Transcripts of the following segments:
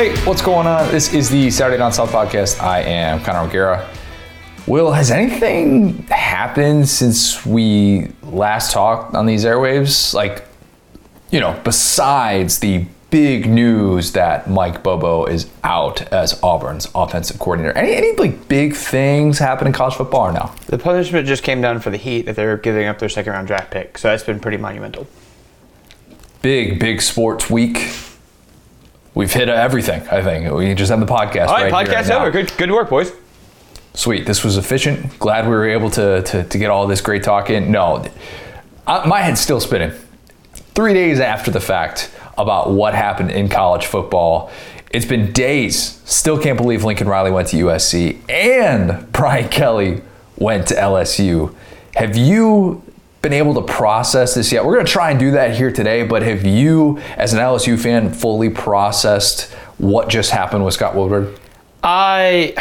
Hey, what's going on? This is the Saturday Down South podcast. I am Connor O'Gara. Will, has anything happened since we last talked on these airwaves? Like, you know, besides the big news that Mike Bobo is out as Auburn's offensive coordinator. Any any like big things happen in college football or no? The punishment just came down for the Heat that they're giving up their second round draft pick, so that's been pretty monumental. Big big sports week. We've hit everything. I think we just had the podcast. All right, right podcast right over. Good, good work, boys. Sweet. This was efficient. Glad we were able to, to, to get all this great talk in. No, I, my head's still spinning. Three days after the fact about what happened in college football. It's been days. Still can't believe Lincoln Riley went to USC and Brian Kelly went to LSU. Have you been able to process this yet? We're going to try and do that here today, but have you, as an LSU fan, fully processed what just happened with Scott Woodward? I,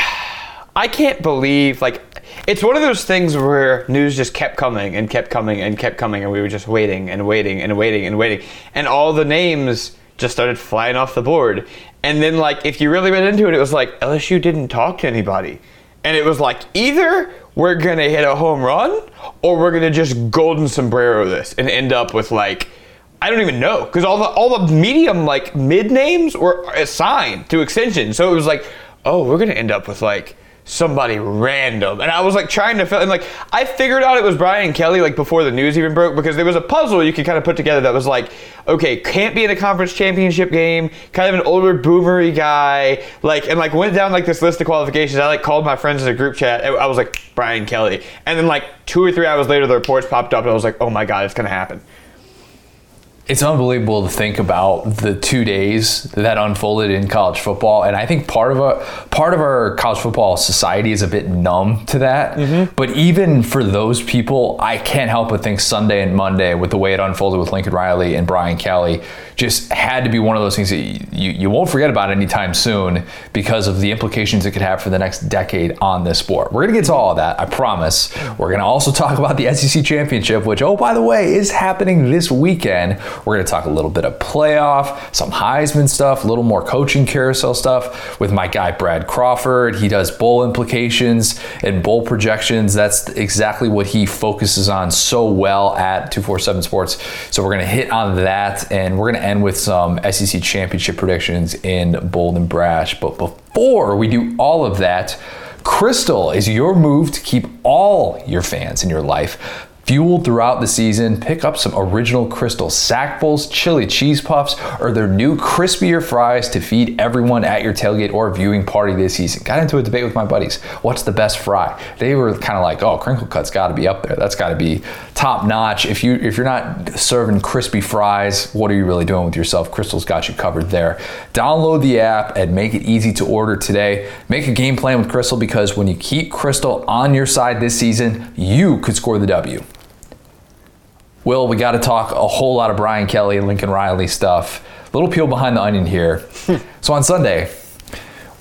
I can't believe like it's one of those things where news just kept coming and kept coming and kept coming, and we were just waiting and waiting and waiting and waiting, and all the names just started flying off the board. And then, like, if you really went into it, it was like LSU didn't talk to anybody, and it was like either we're gonna hit a home run or we're gonna just golden sombrero this and end up with like. I don't even know because all the all the medium like mid names were assigned to extension, so it was like, oh, we're gonna end up with like somebody random. And I was like trying to fill and like I figured out it was Brian Kelly like before the news even broke because there was a puzzle you could kind of put together that was like, okay, can't be in a conference championship game, kind of an older boomery guy, like and like went down like this list of qualifications. I like called my friends in a group chat. I was like Brian Kelly. And then like two or three hours later the reports popped up and I was like, oh my god, it's gonna happen. It's unbelievable to think about the two days that unfolded in college football, and I think part of a part of our college football society is a bit numb to that. Mm-hmm. But even for those people, I can't help but think Sunday and Monday, with the way it unfolded with Lincoln Riley and Brian Kelly, just had to be one of those things that you, you won't forget about anytime soon because of the implications it could have for the next decade on this sport. We're gonna get to all of that, I promise. We're gonna also talk about the SEC championship, which oh by the way is happening this weekend. We're going to talk a little bit of playoff, some Heisman stuff, a little more coaching carousel stuff with my guy Brad Crawford. He does bowl implications and bowl projections. That's exactly what he focuses on so well at 247 Sports. So we're going to hit on that and we're going to end with some SEC championship predictions in Bold and Brash. But before we do all of that, Krystal is your move to keep all your fans in your life fueled throughout the season. Pick up some original Krystal sack bowls, chili cheese puffs, or their new crispier fries to feed everyone at your tailgate or viewing party this season. Got into a debate with my buddies. What's the best fry? They were kind of like, "Oh, crinkle cut's got to be up there. That's got to be top notch." If you if you're not serving crispy fries, what are you really doing with yourself? Krystal's got you covered there. Download the app and make it easy to order today. Make a game plan with Krystal because when you keep Krystal on your side this season, you could score the W. Will, we got to talk a whole lot of Brian Kelly and Lincoln Riley stuff. Little peel behind the onion here. so on Sunday,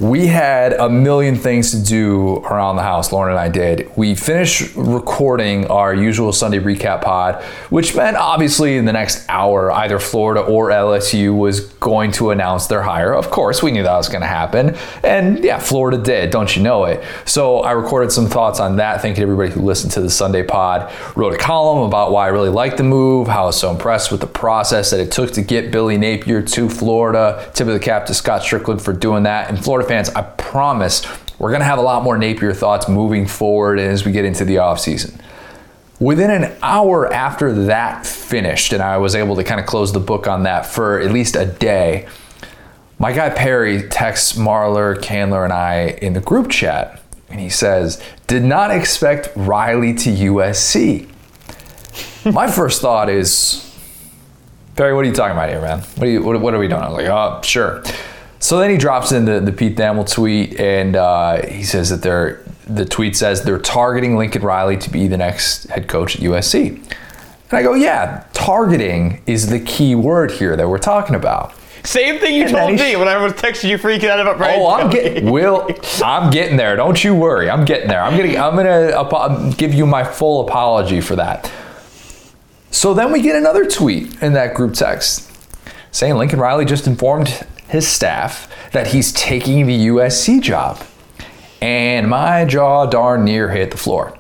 we had a million things to do around the house, Lauren and I did. We finished recording our usual Sunday recap pod, which meant obviously in the next hour, either Florida or LSU was going to announce their hire. Of course, we knew that was going to happen. And yeah, Florida did, don't you know it? So I recorded some thoughts on that. Thank you to everybody who listened to the Sunday pod. Wrote a column about why I really liked the move, how I was so impressed with the process that it took to get Billy Napier to Florida. Tip of the cap to Scott Stricklin for doing that. And Florida fans, I promise we're going to have a lot more Napier thoughts moving forward as we get into the offseason. Within an hour after that finished, and I was able to kind of close the book on that for at least a day, my guy Perry texts Marler, Candler, and I in the group chat, and he says, Did not expect Riley to USC. my first thought is, Perry, what are you talking about here, man? What are, you, what, what are we doing? I was like, Oh, sure. So then he drops in the, the Pete Thamel tweet, and uh, he says that they're the tweet says they're targeting Lincoln Riley to be the next head coach at USC. And I go, yeah, targeting is the key word here that we're talking about. Same thing you And told me sh- when I was texting you freaking out about Brian. Oh, I'm getting Will. I'm getting there. Don't you worry. I'm getting there. I'm gonna. I'm gonna apo- give you my full apology for that. So then we get another tweet in that group text saying Lincoln Riley just informed his staff that he's taking the USC job. And my jaw darn near hit the floor.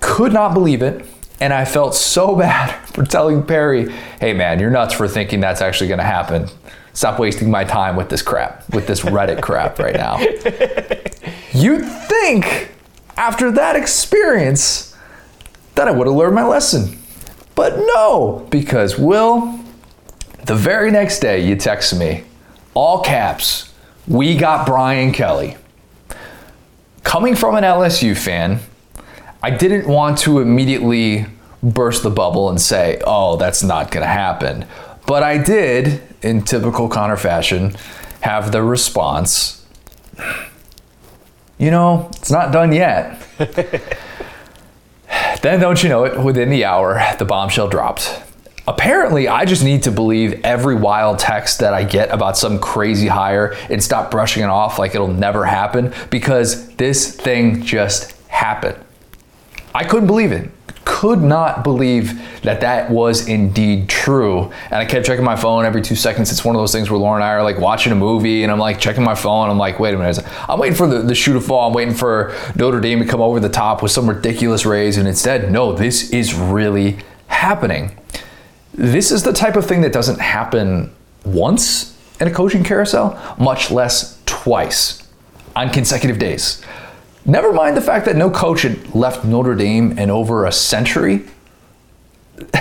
Could not believe it. And I felt so bad for telling Perry, hey man, you're nuts for thinking that's actually going to happen. Stop wasting my time with this crap, with this Reddit crap right now. You'd think after that experience that I would have learned my lesson. But no, because Will, the very next day you text me, all caps, we got Brian Kelly. Coming from an LSU fan, I didn't want to immediately burst the bubble and say, oh, that's not going to happen. But I did, in typical Connor fashion, have the response, you know, it's not done yet. then, don't you know it, within the hour, the bombshell dropped. Apparently, I just need to believe every wild text that I get about some crazy hire and stop brushing it off like it'll never happen because this thing just happened. I couldn't believe it. Could not believe that that was indeed true. And I kept checking my phone every two seconds. It's one of those things where Laura and I are like watching a movie and I'm like checking my phone. I'm like, wait a minute. I'm waiting for the, the shoe to fall. I'm waiting for Notre Dame to come over the top with some ridiculous raise. And instead, no, this is really happening. This is the type of thing that doesn't happen once in a coaching carousel, much less twice on consecutive days. Never mind the fact that no coach had left Notre Dame in over a century.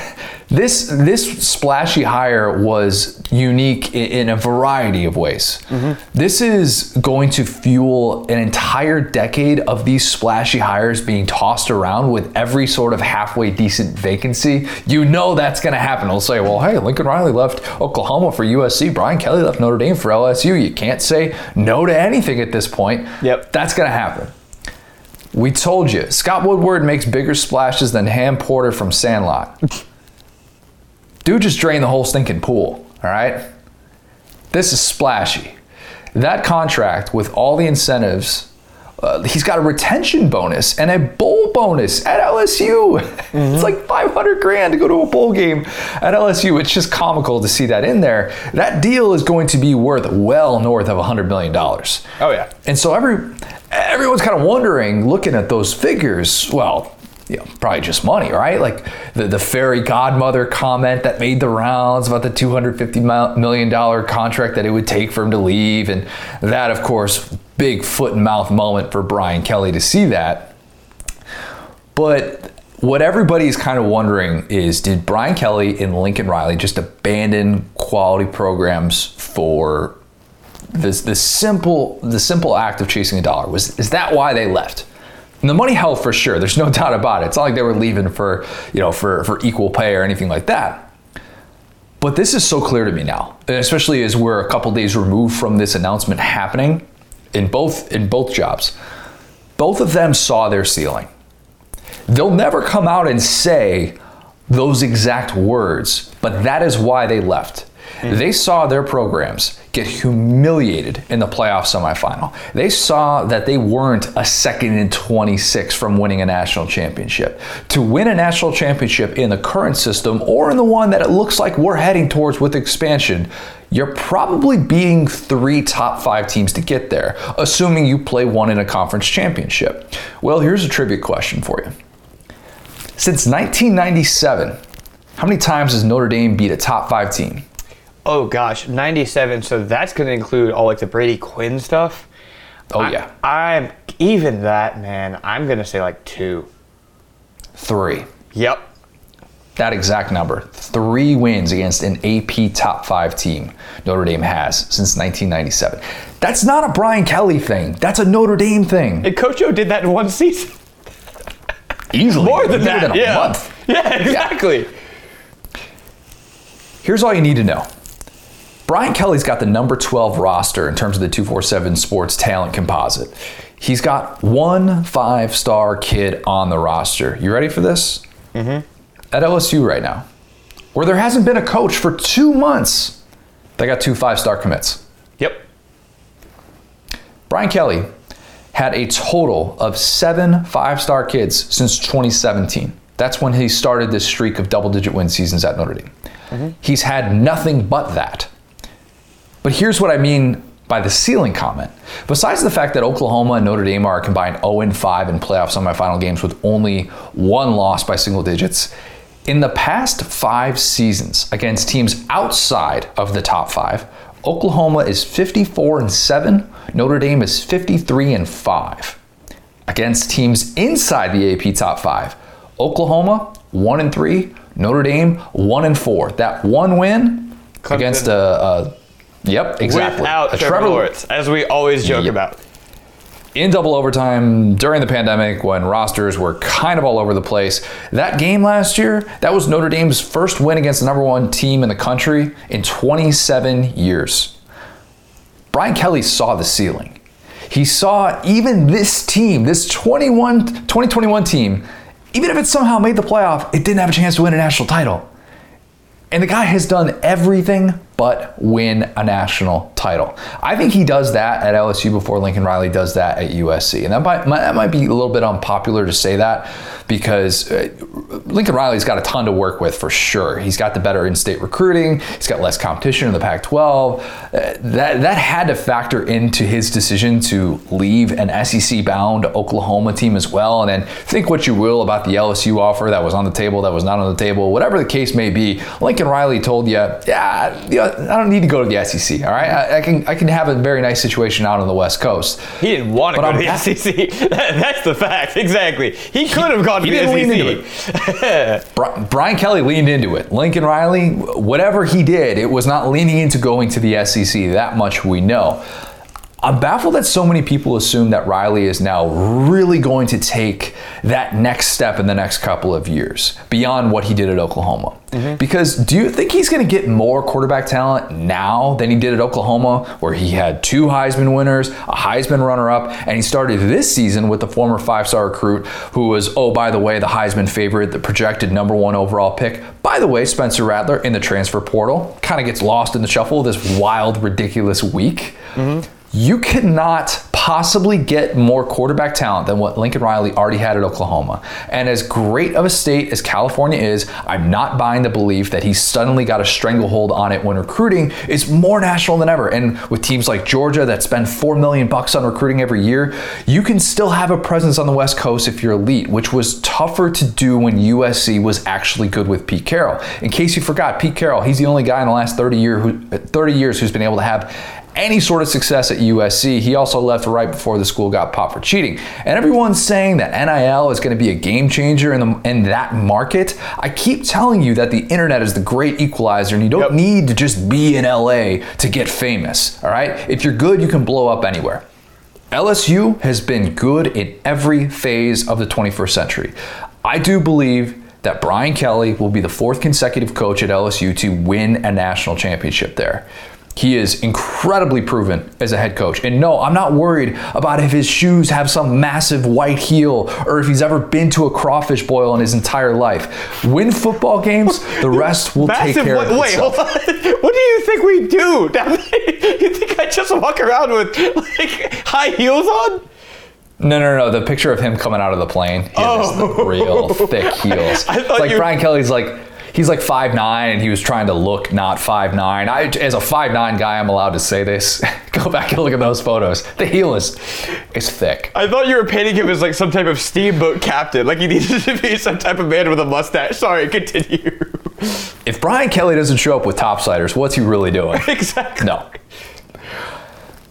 This this splashy hire was unique in, in a variety of ways. Mm-hmm. This is going to fuel an entire decade of these splashy hires being tossed around with every sort of halfway decent vacancy. You know that's going to happen. They'll say, "Well, hey, Lincoln Riley left Oklahoma for USC. Brian Kelly left Notre Dame for LSU." You can't say no to anything at this point. Yep, that's going to happen. We told you, Scott Woodward makes bigger splashes than Ham Porter from Sandlot. Dude just drained the whole stinking pool, all right? This is splashy. That contract with all the incentives, uh, he's got a retention bonus and a bowl bonus at LSU. Mm-hmm. It's like 500 grand to go to a bowl game at LSU. It's just comical to see that in there. That deal is going to be worth well north of $100 million. Oh, yeah. And so every everyone's kind of wondering, looking at those figures, well, you know, probably just money, right? Like the, the fairy godmother comment that made the rounds about the $250 million contract that it would take for him to leave. And that, of course, big foot and mouth moment for Brian Kelly to see that. But what everybody is kind of wondering is did Brian Kelly and Lincoln Riley just abandon quality programs for this this simple the simple act of chasing a dollar was is that why they left and the money held for sure there's no doubt about it. It's not like they were leaving for you know for for equal pay or anything like that. But this is so clear to me now especially as we're a couple days removed from this announcement happening in both in both jobs. Both of them saw their ceiling. They'll never come out and say those exact words but that is why they left mm. they saw their programs get humiliated in the playoff semifinal. They saw that they weren't a second in 26 from winning a national championship. To win a national championship in the current system or in the one that it looks like we're heading towards with expansion, you're probably beating three top five teams to get there, assuming you play one in a conference championship. Well, here's a trivia question for you. Since 1997, how many times has Notre Dame beat a top five team? Oh gosh, 97. So that's going to include all like the Brady Quinn stuff. Oh yeah. I, am even that man. I'm going to say like two, three. Yep. That exact number. Three wins against an AP top five team Notre Dame has since 1997. That's not a Brian Kelly thing. That's a Notre Dame thing. And Coach O did that in one season. Easily. More than that. Than yeah. Month. Yeah, exactly. Yeah. Here's all you need to know. Brian Kelly's got the number 12 roster in terms of the 247 Sports Talent Composite. He's got one five star kid on the roster. You ready for this? Mm-hmm. At LSU right now, where there hasn't been a coach for two months, they got two five star commits. Yep. Brian Kelly had a total of seven five star kids since 2017. That's when he started this streak of double digit win seasons at Notre Dame. Mm-hmm. He's had nothing but that But here's what I mean by the ceiling comment. Besides the fact that Oklahoma and Notre Dame are combined 0 5 in playoff semifinal games with only one loss by single digits, in the past five seasons against teams outside of the top five, Oklahoma is 54 and 7, Notre Dame is 53 and 5. Against teams inside the AP top five, Oklahoma 1 and 3, Notre Dame 1 and 4. That one win Clemson. against a, a Yep, exactly. Without A Trevor Lawrence, as we always joke Yep. about. in double overtime during the pandemic when rosters were kind of all over the place. That game last year, that was Notre Dame's first win against the number one team in the country in 27 years. Brian Kelly saw the ceiling. He saw even this team, this 21, 2021 team, even if it somehow made the playoff, it didn't have a chance to win a national title. And the guy has done everything but win a national title. I think he does that at LSU before Lincoln Riley does that at USC. And that might, that might be a little bit unpopular to say that because uh, Lincoln Riley's got a ton to work with for sure. He's got the better in-state recruiting. He's got less competition in the Pac-12. Uh, that that had to factor into his decision to leave an SEC-bound Oklahoma team as well. And then think what you will about the LSU offer that was on the table, that was not on the table, whatever the case may be. Lincoln Riley told you, yeah, yeah I don't need to go to the SEC. All right, I, I can I can have a very nice situation out on the West Coast. He didn't want to But go I'm to the SEC. That- that's the fact. Exactly. He could have gone to he the didn't lean SEC. Bri- Brian Kelly leaned into it. Lincoln Riley, whatever he did, it was not leaning into going to the SEC. That much we know. I'm baffled that so many people assume that Riley is now really going to take that next step in the next couple of years beyond what he did at Oklahoma. Mm-hmm. Because do you think he's going to get more quarterback talent now than he did at Oklahoma, where he had two Heisman winners, a Heisman runner up, and he started this season with the former five star recruit who was, oh, by the way, the Heisman favorite, the projected number one overall pick. By the way, Spencer Rattler in the transfer portal kind of gets lost in the shuffle this wild, ridiculous week. Mm-hmm. You cannot possibly get more quarterback talent than what Lincoln Riley already had at Oklahoma. And as great of a state as California is, I'm not buying the belief that he's suddenly got a stranglehold on it when recruiting is more national than ever. And with teams like Georgia that spend 4 million bucks on recruiting every year, you can still have a presence on the West Coast if you're elite, which was tougher to do when USC was actually good with Pete Carroll. In case you forgot, Pete Carroll, he's the only guy in the last 30 year who 30 years who's been able to have any sort of success at USC. He also left right before the school got popped for cheating. And everyone's saying that NIL is going to be a game changer in, the, in that market. I keep telling you that the internet is the great equalizer, and you don't Yep. need to just be in LA to get famous. All right? If you're good, you can blow up anywhere. LSU has been good in every phase of the 21st century. I do believe that Brian Kelly will be the fourth consecutive coach at LSU to win a national championship there. He is incredibly proven as a head coach. And no, I'm not worried about if his shoes have some massive white heel or if he's ever been to a crawfish boil in his entire life. Win football games, the rest will take Massive. care Wait, of wait, itself. hold on. What do you think we do? you think I just walk around with like high heels on? No, no, no. The picture of him coming out of the plane, he has the real thick heels. I It's like you- Brian Kelly's like he's like five nine, and he was trying to look not five nine. I, as a five nine guy, I'm allowed to say this. Go back and look at those photos. The heel is is thick. I thought you were painting him as like some type of steamboat captain, like he needed to be some type of man with a mustache. Sorry, continue. If Brian Kelly doesn't show up with topsiders, what's he really doing? exactly. No.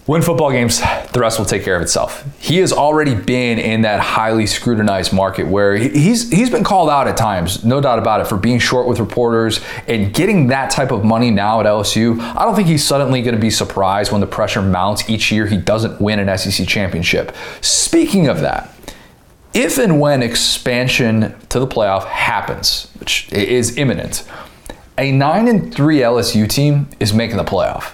Win football games, the rest will take care of itself. He has already been in that highly scrutinized market where he- he's he's been called out at times, no doubt about it, for being short with reporters and getting that type of money now at LSU. I don't think he's suddenly going to be surprised when the pressure mounts each year he doesn't win an SEC championship. Speaking of that, if and when expansion to the playoff happens, which is imminent, a 9 and 3 LSU team is making the playoff.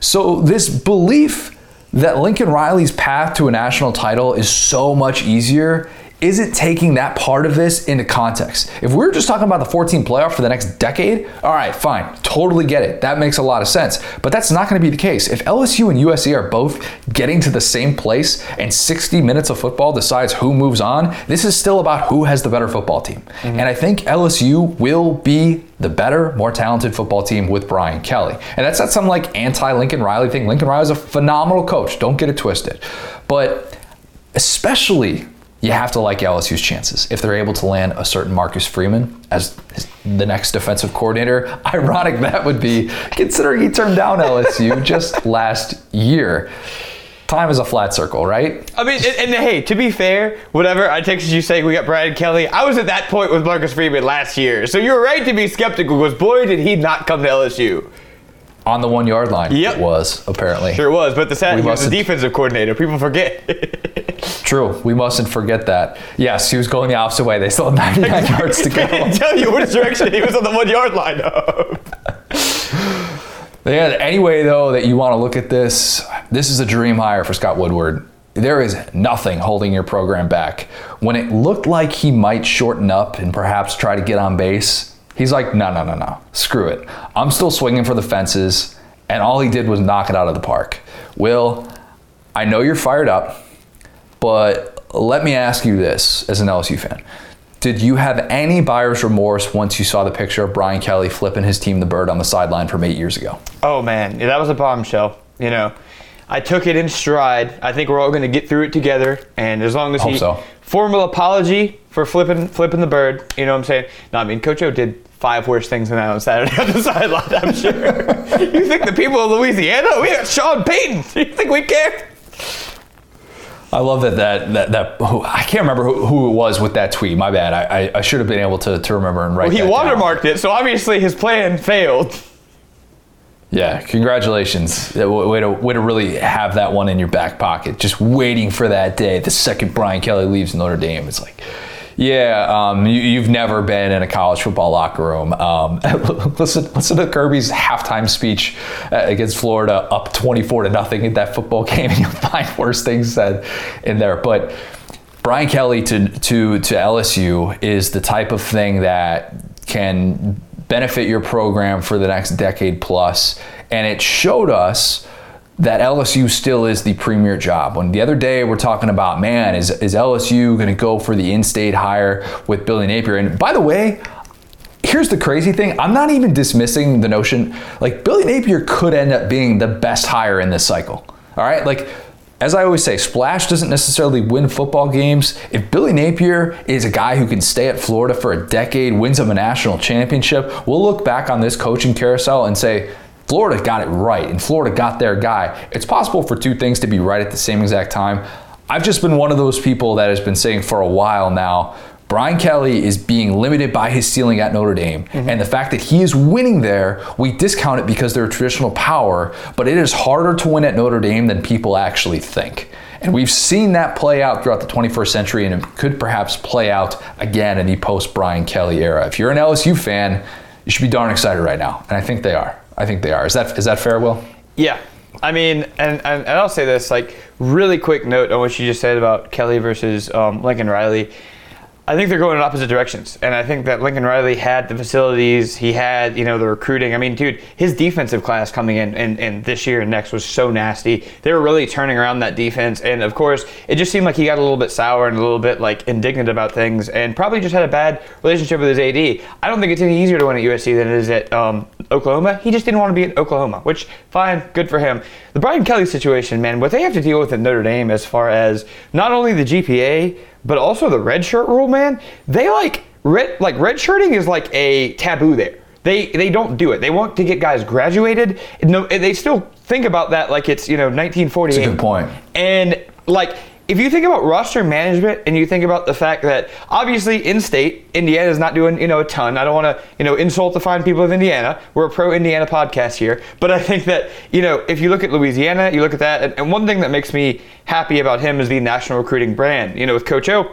So this belief that Lincoln Riley's path to a national title is so much easier isn't taking that part of this into context. If we are just talking about the 14 playoff for the next decade, all right, fine, totally get it. That makes a lot of sense. But that's not going to be the case. If LSU and USC are both getting to the same place and 60 minutes of football decides who moves on, this is still about who has the better football team. Mm-hmm. And I think LSU will be the better, more talented football team with Brian Kelly. And that's not some like anti Lincoln Riley thing. Lincoln Riley is a phenomenal coach. Don't get it twisted. But especially you have to like LSU's chances if they're able to land a certain Marcus Freeman as the next defensive coordinator. Ironic that would be, considering he turned down LSU just last year. Time is a flat circle, right? I mean, and, and, hey, to be fair, whatever I texted you saying we got Brian Kelly, I was at that point with Marcus Freeman last year, so you're right to be skeptical. Because boy, did he not come to LSU on the one yard line. Yep. It was, apparently. Sure it was, but the sad he was the defensive coordinator. People forget. True. We mustn't forget that. Yes, he was going the opposite way. They still had 99 yards to go. I tell you which direction he was on the one yard line. yeah, anyway, though, that you want to look at this, this is a dream hire for Scott Woodward. There is nothing holding your program back. When it looked like he might shorten up and perhaps try to get on base, He's like, no, no, no, no. Screw it. I'm still swinging for the fences. And all he did was knock it out of the park. Will, I know you're fired up, but let me ask you this as an LSU fan. Did you have any buyer's remorse once you saw the picture of Brian Kelly flipping his team the bird on the sideline from eight years ago? Oh, man. Yeah, that was a bombshell. You know, I took it in stride. I think we're all going to get through it together. And as long as Hope he. So. Formal apology for flipping flipping the bird. You know what I'm saying? No, I mean, Coach O did five worst things than that on Saturday on the sideline, I'm sure. you think the people of Louisiana, we got Sean Payton. You think we care? I love that that that, that I can't remember who, who, it was with that tweet. My bad. I, I, I should have been able to, to remember and write. Well, he watermarked down. it, so obviously his plan failed. Yeah, congratulations. Way to, way to really have that one in your back pocket, just waiting for that day. The second Brian Kelly leaves Notre Dame, it's like, yeah, um, you, have never been in a college football locker room. Um, listen, listen to Kirby's halftime speech uh, against Florida, up 24 to nothing in that football game, and you'll find worse things said in there. But Brian Kelly to to to LSU is the type of thing that can benefit your program for the next decade plus, and it showed us that LSU still is the premier job. When the other day we're talking about, man, is, is LSU going to go for the in state hire with Billy Napier? And by the way, here's the crazy thing I'm not even dismissing the notion, like, Billy Napier could end up being the best hire in this cycle. All right? Like, as I always say, Splash doesn't necessarily win football games. If Billy Napier is a guy who can stay at Florida for a decade, wins them a national championship, we'll look back on this coaching carousel and say, Florida got it right and Florida got their guy. It's possible for two things to be right at the same exact time. I've just been one of those people that has been saying for a while now Brian Kelly is being limited by his ceiling at Notre Dame. Mm-hmm. And the fact that he is winning there, we discount it because they're a traditional power, but it is harder to win at Notre Dame than people actually think. And we've seen that play out throughout the 21st century, and it could perhaps play out again in the post Brian Kelly era. If you're an LSU fan, you should be darn excited right now. And I think they are. I think they are. Is that is that fair, Will? Yeah. I mean, and, and, and I'll say this, like, really quick note on what you just said about Kelly versus um, Lincoln Riley. I think they're going in opposite directions, and I think that Lincoln Riley had the facilities, he had you know the recruiting. I mean, dude, his defensive class coming in and, and this year and next was so nasty. They were really turning around that defense, and of course, it just seemed like he got a little bit sour and a little bit like indignant about things, and probably just had a bad relationship with his AD. I don't think it's any easier to win at USC than it is at um, Oklahoma. He just didn't want to be at Oklahoma, which fine, good for him. The Brian Kelly situation, man, what they have to deal with at Notre Dame as far as not only the GPA but also the red shirt rule, man. They like red like red shirting is like a taboo there. They they don't do it. They want to get guys graduated. No, they still think about that like it's you know 1948. That's a good point. And like if you think about roster management and you think about the fact that obviously in state Indiana is not doing you know a ton. I don't want to you know insult the fine people of Indiana. We're a pro Indiana podcast here, but I think that you know if you look at Louisiana, you look at that, and, and one thing that makes me happy about him is the national recruiting brand. You know, with Coach O,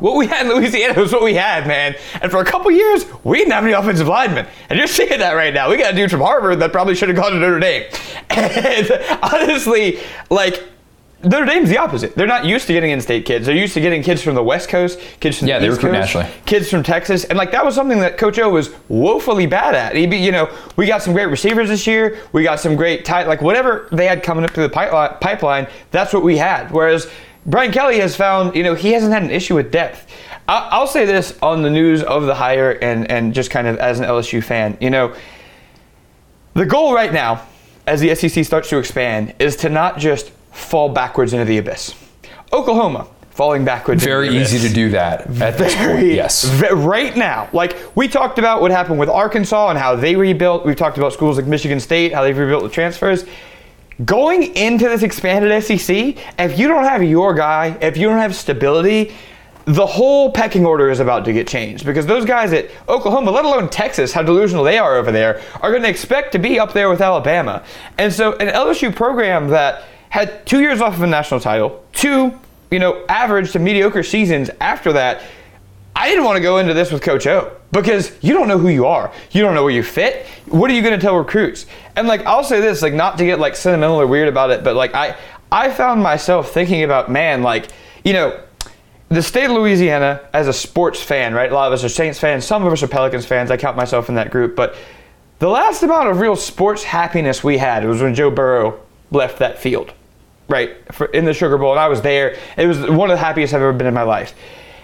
what we had in Louisiana was what we had, man. And for a couple years, we didn't have any offensive linemen. And you're seeing that right now. We got a dude from Harvard that probably should have gone to Notre Dame. And honestly, like, Notre Dame's the opposite. They're not used to getting in-state kids. They're used to getting kids from the West Coast, kids from Yeah, the they East Coast, nationally. kids from Texas, and like that was something that Coach O was woefully bad at. He, be- you know, we got some great receivers this year. We got some great tight, like whatever they had coming up through the pipeline. Uh, pipeline, that's what we had. Whereas Brian Kelly has found, you know, he hasn't had an issue with depth. I- I'll say this on the news of the hire, and and just kind of as an LSU fan, you know. The goal right now, as the SEC starts to expand, is to not just fall backwards into the abyss. Oklahoma falling backwards. Very into the easy to do that at this point. Yes. right now, like we talked about what happened with Arkansas and how they rebuilt. We've talked about schools like Michigan State, how they've rebuilt the transfers. Going into this expanded SEC, if you don't have your guy, if you don't have stability, the whole pecking order is about to get changed because those guys at Oklahoma, let alone Texas, how delusional they are over there, are going to expect to be up there with Alabama. And so, an LSU program that had two years off of a national title, two, you know, average to mediocre seasons after that, I didn't want to go into this with Coach O because you don't know who you are. You don't know where you fit. What are you going to tell recruits? And like I'll say this, like not to get like sentimental or weird about it, but like I I found myself thinking about man, like you know, the state of Louisiana as a sports fan, right? A lot of us are Saints fans. Some of us are Pelicans fans. I count myself in that group, but the last amount of real sports happiness we had was when Joe Burrow left that field, right, for, in the Sugar Bowl, and I was there. It was one of the happiest I've ever been in my life.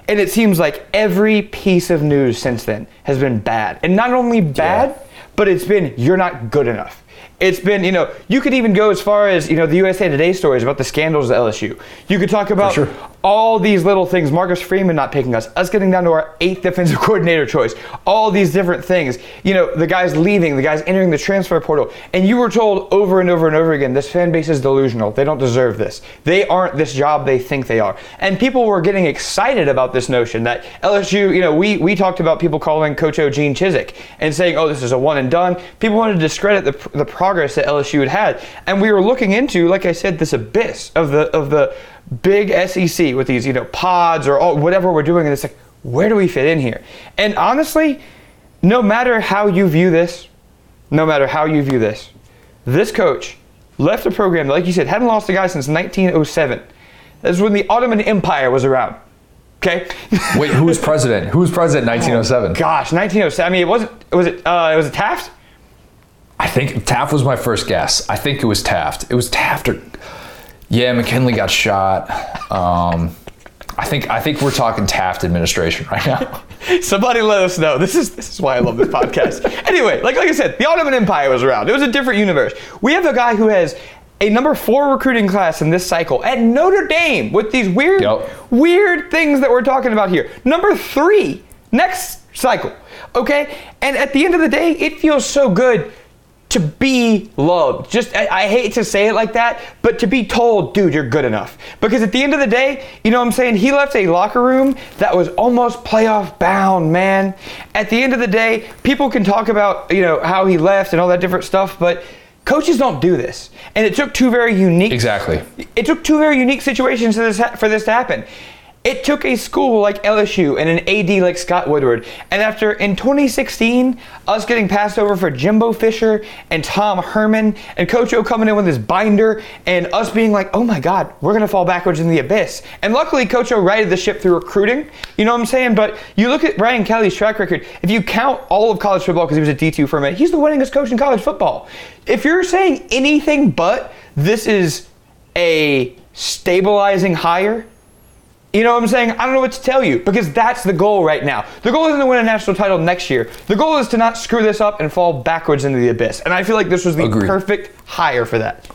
And it seems like every piece of news since then has been bad. And not only bad, Yeah. but it's been you're not good enough. It's been, you know, you could even go as far as, you know, the USA Today stories about the scandals at LSU. You could talk about sure. All these little things. Marcus Freeman not picking us, us getting down to our eighth defensive coordinator choice, all these different things. You know, the guys leaving, the guys entering the transfer portal. And you were told over and over and over again this fan base is delusional. They don't deserve this. They aren't this job they think they are. And people were getting excited about this notion that LSU, you know, we, we talked about people calling Coach O Gene Chizik and saying, oh, this is a one and done. People wanted to discredit the, the progress that LSU had had. And we were looking into, like I said, this abyss of the, of the, big SEC with these, you know, pods or all, whatever we're doing, and it's like, where do we fit in here? And honestly, no matter how you view this, no matter how you view this, this coach left the program like you said, hadn't lost a guy since 1907. That's when the Ottoman Empire was around. Okay. Wait, who was president? Who was president in 1907? Gosh, 1907. I mean, it wasn't. Was it? Uh, it was it Taft. I think Taft was my first guess. I think it was Taft. It was Taft or yeah, McKinley got shot. Um, I think I think we're talking Taft administration right now. Somebody let us know. This is this is why I love this podcast. anyway, like like I said, the Ottoman Empire was around. It was a different universe. We have a guy who has a number four recruiting class in this cycle at Notre Dame with these weird Yep. weird things that we're talking about here. Number three next cycle. Okay, and at the end of the day, it feels so good to be loved. Just I, I hate to say it like that, but to be told, dude, you're good enough. Because at the end of the day, you know what I'm saying? He left a locker room that was almost playoff bound, man. At the end of the day, people can talk about, you know, how he left and all that different stuff, but coaches don't do this. And it took two very unique Exactly. it took two very unique situations for this, for this to happen. It took a school like LSU and an AD like Scott Woodward, and after in 2016, us getting passed over for Jimbo Fisher and Tom Herman, and Coach O coming in with his binder, and us being like, oh my God, we're gonna fall backwards in the abyss. And luckily, Coach O righted the ship through recruiting. You know what I'm saying? But you look at Brian Kelly's track record. If you count all of college football, because he was a D2 for a minute, he's the winningest coach in college football. If you're saying anything but this is a stabilizing hire. You know what I'm saying? I don't know what to tell you because that's the goal right now. The goal isn't to win a national title next year. The goal is to not screw this up and fall backwards into the abyss. And I feel like this was the Agreed. perfect hire for that.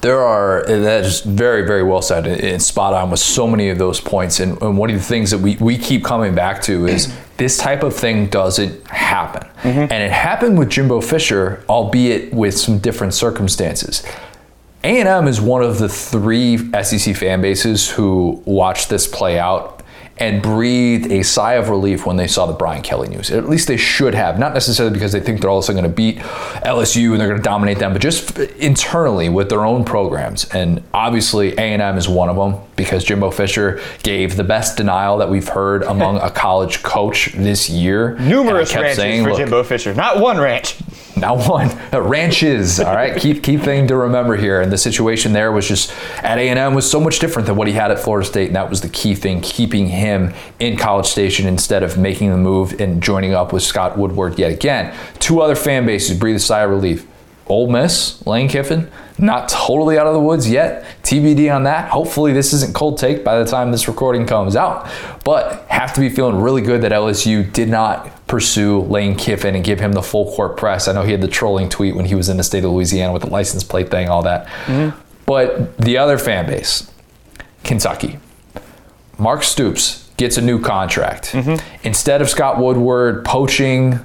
There are that is very very well said and- spot on with so many of those points. And, and one of the things that we, we keep coming back to is this type of thing doesn't happen, mm-hmm. and it happened with Jimbo Fisher, albeit with some different circumstances. A&M is one of the three SEC fan bases who watched this play out and breathed a sigh of relief when they saw the Brian Kelly news. At least they should have, not necessarily because they think they're all of a sudden going to beat LSU and they're going to dominate them, but just internally with their own programs. And obviously A&M is one of them because Jimbo Fisher gave the best denial that we've heard among a college coach this year. Numerous ranches saying, for Jimbo Fisher, not one ranch. Not one, ranches. All right, key key thing to remember here. And the situation there was just at A and M was so much different than what he had at Florida State, and that was the key thing, keeping him in College Station instead of making the move and joining up with Scott Woodward yet again. Two other fan bases breathe a sigh of relief. Ole Miss, Lane Kiffin, not totally out of the woods yet. TBD on that. Hopefully, this isn't cold take by the time this recording comes out. But have to be feeling really good that LSU did not pursue Lane Kiffin and give him the full court press. I know he had the trolling tweet when he was in the state of Louisiana with the license plate thing, all that. Mm-hmm. But the other fan base, Kentucky. Mark Stoops gets a new contract. Mm-hmm. Instead of Scott Woodward poaching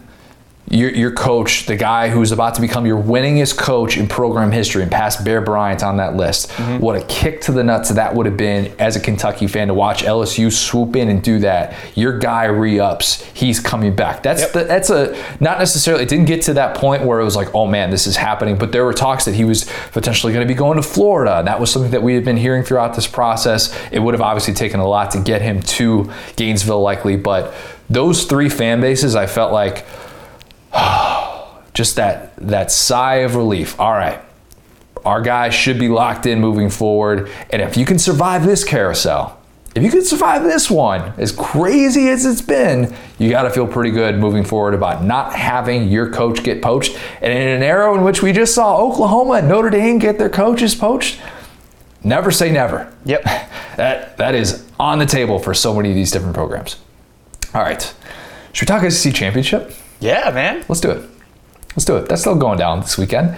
your, your coach, the guy who's about to become your winningest coach in program history and past Bear Bryant on that list. Mm-hmm. What a kick to the nuts that would have been as a Kentucky fan to watch LSU swoop in and do that. Your guy re-ups, he's coming back. That's yep. the, that's a not necessarily. It didn't get to that point where it was like, oh man, this is happening. But there were talks that he was potentially going to be going to Florida. That was something that we had been hearing throughout this process. It would have obviously taken a lot to get him to Gainesville, likely, but those three fan bases, I felt like just that that sigh of relief. All right. Our guys should be locked in moving forward. And if you can survive this carousel, if you can survive this one, as crazy as it's been, you got to feel pretty good moving forward about not having your coach get poached. And in an era in which we just saw Oklahoma and Notre Dame get their coaches poached, never say never. Yep. That that is on the table for so many of these different programs. All right. Should we talk SEC championship? Yeah, man. Let's do it. Let's do it. That's still going down this weekend.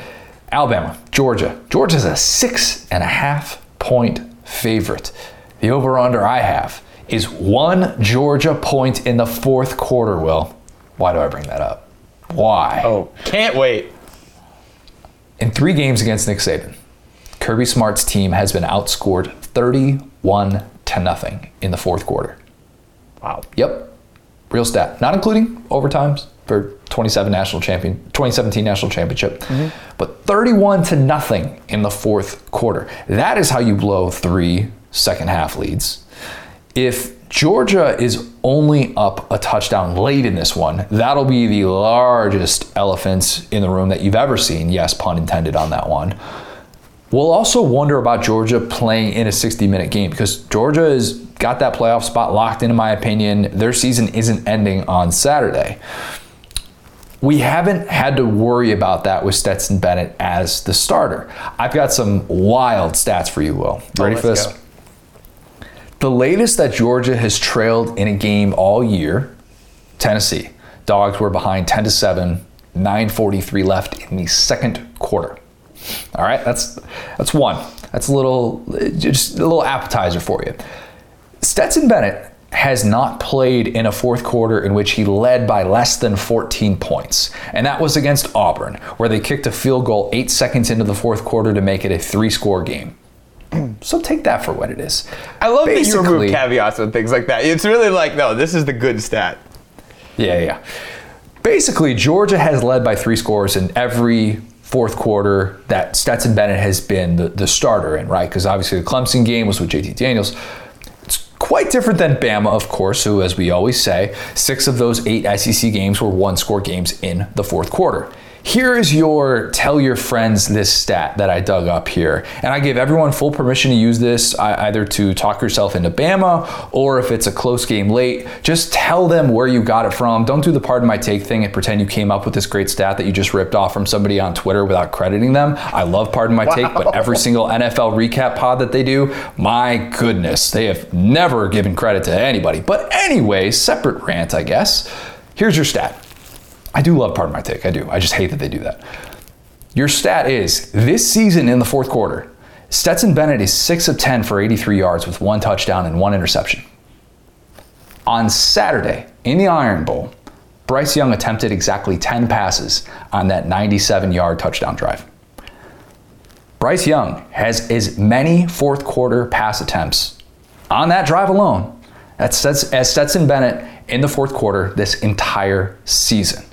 Alabama, Georgia. Georgia's a six and a half point favorite. The over under I have is one Georgia point in the fourth quarter, Will. Why do I bring that up? Why? Oh, can't wait. In three games against Nick Saban, Kirby Smart's team has been outscored 31 to nothing in the fourth quarter. Wow. Yep. Real stat. Not including overtimes, for 27 national champion 2017 national championship mm-hmm. but 31 to nothing in the fourth quarter that is how you blow three second half leads if Georgia is only up a touchdown late in this one that'll be the largest elephants in the room that you've ever seen yes pun intended on that one We'll also wonder about Georgia playing in a 60 minute game because Georgia has got that playoff spot locked in, in my opinion. Their season isn't ending on Saturday we haven't had to worry about that with Stetson Bennett as the starter. I've got some wild stats for you, Will. Oh, Ready oh, for this? Go. The latest that Georgia has trailed in a game all year, Tennessee. Dogs were behind 10 to 7, 9:43 left in the second quarter. All right, that's that's one. That's a little just a little appetizer for you. Stetson Bennett has not played in a fourth quarter in which he led by less than 14 points. And that was against Auburn, where they kicked a field goal eight seconds into the fourth quarter to make it a three score game. so take that for what it is. I love Basically, that you remove caveats and things like that. It's really like, no, this is the good stat. Yeah, yeah. Basically, Georgia has led by three scores in every fourth quarter that Stetson Bennett has been the, the starter in, right? Because obviously the Clemson game was with JT Daniels. It's quite different than Bama, of course, who, as we always say, six of those eight SEC games were one score games in the fourth quarter. Here is your tell your friends this stat that I dug up here. And I give everyone full permission to use this either to talk yourself into Bama or if it's a close game late, just tell them where you got it from. Don't do the pardon my take thing and pretend you came up with this great stat that you just ripped off from somebody on Twitter without crediting them. I love pardon my wow. take, but every single NFL recap pod that they do, my goodness, they have never given credit to anybody. But anyway, separate rant, I guess. Here's your stat. I do love part of my take. I do. I just hate that they do that. Your stat is this season in the fourth quarter, Stetson Bennett is 6 of 10 for 83 yards with one touchdown and one interception. On Saturday in the Iron Bowl, Bryce Young attempted exactly 10 passes on that 97 yard touchdown drive. Bryce Young has as many fourth quarter pass attempts on that drive alone as Stetson Bennett in the fourth quarter this entire season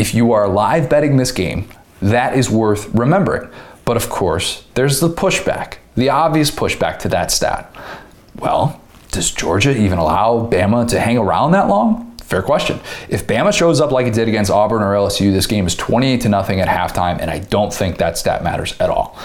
if you are live betting this game, that is worth remembering. But of course, there's the pushback, the obvious pushback to that stat. Well, does Georgia even allow Bama to hang around that long? Fair question. If Bama shows up like it did against Auburn or LSU, this game is 28 to nothing at halftime, and I don't think that stat matters at all.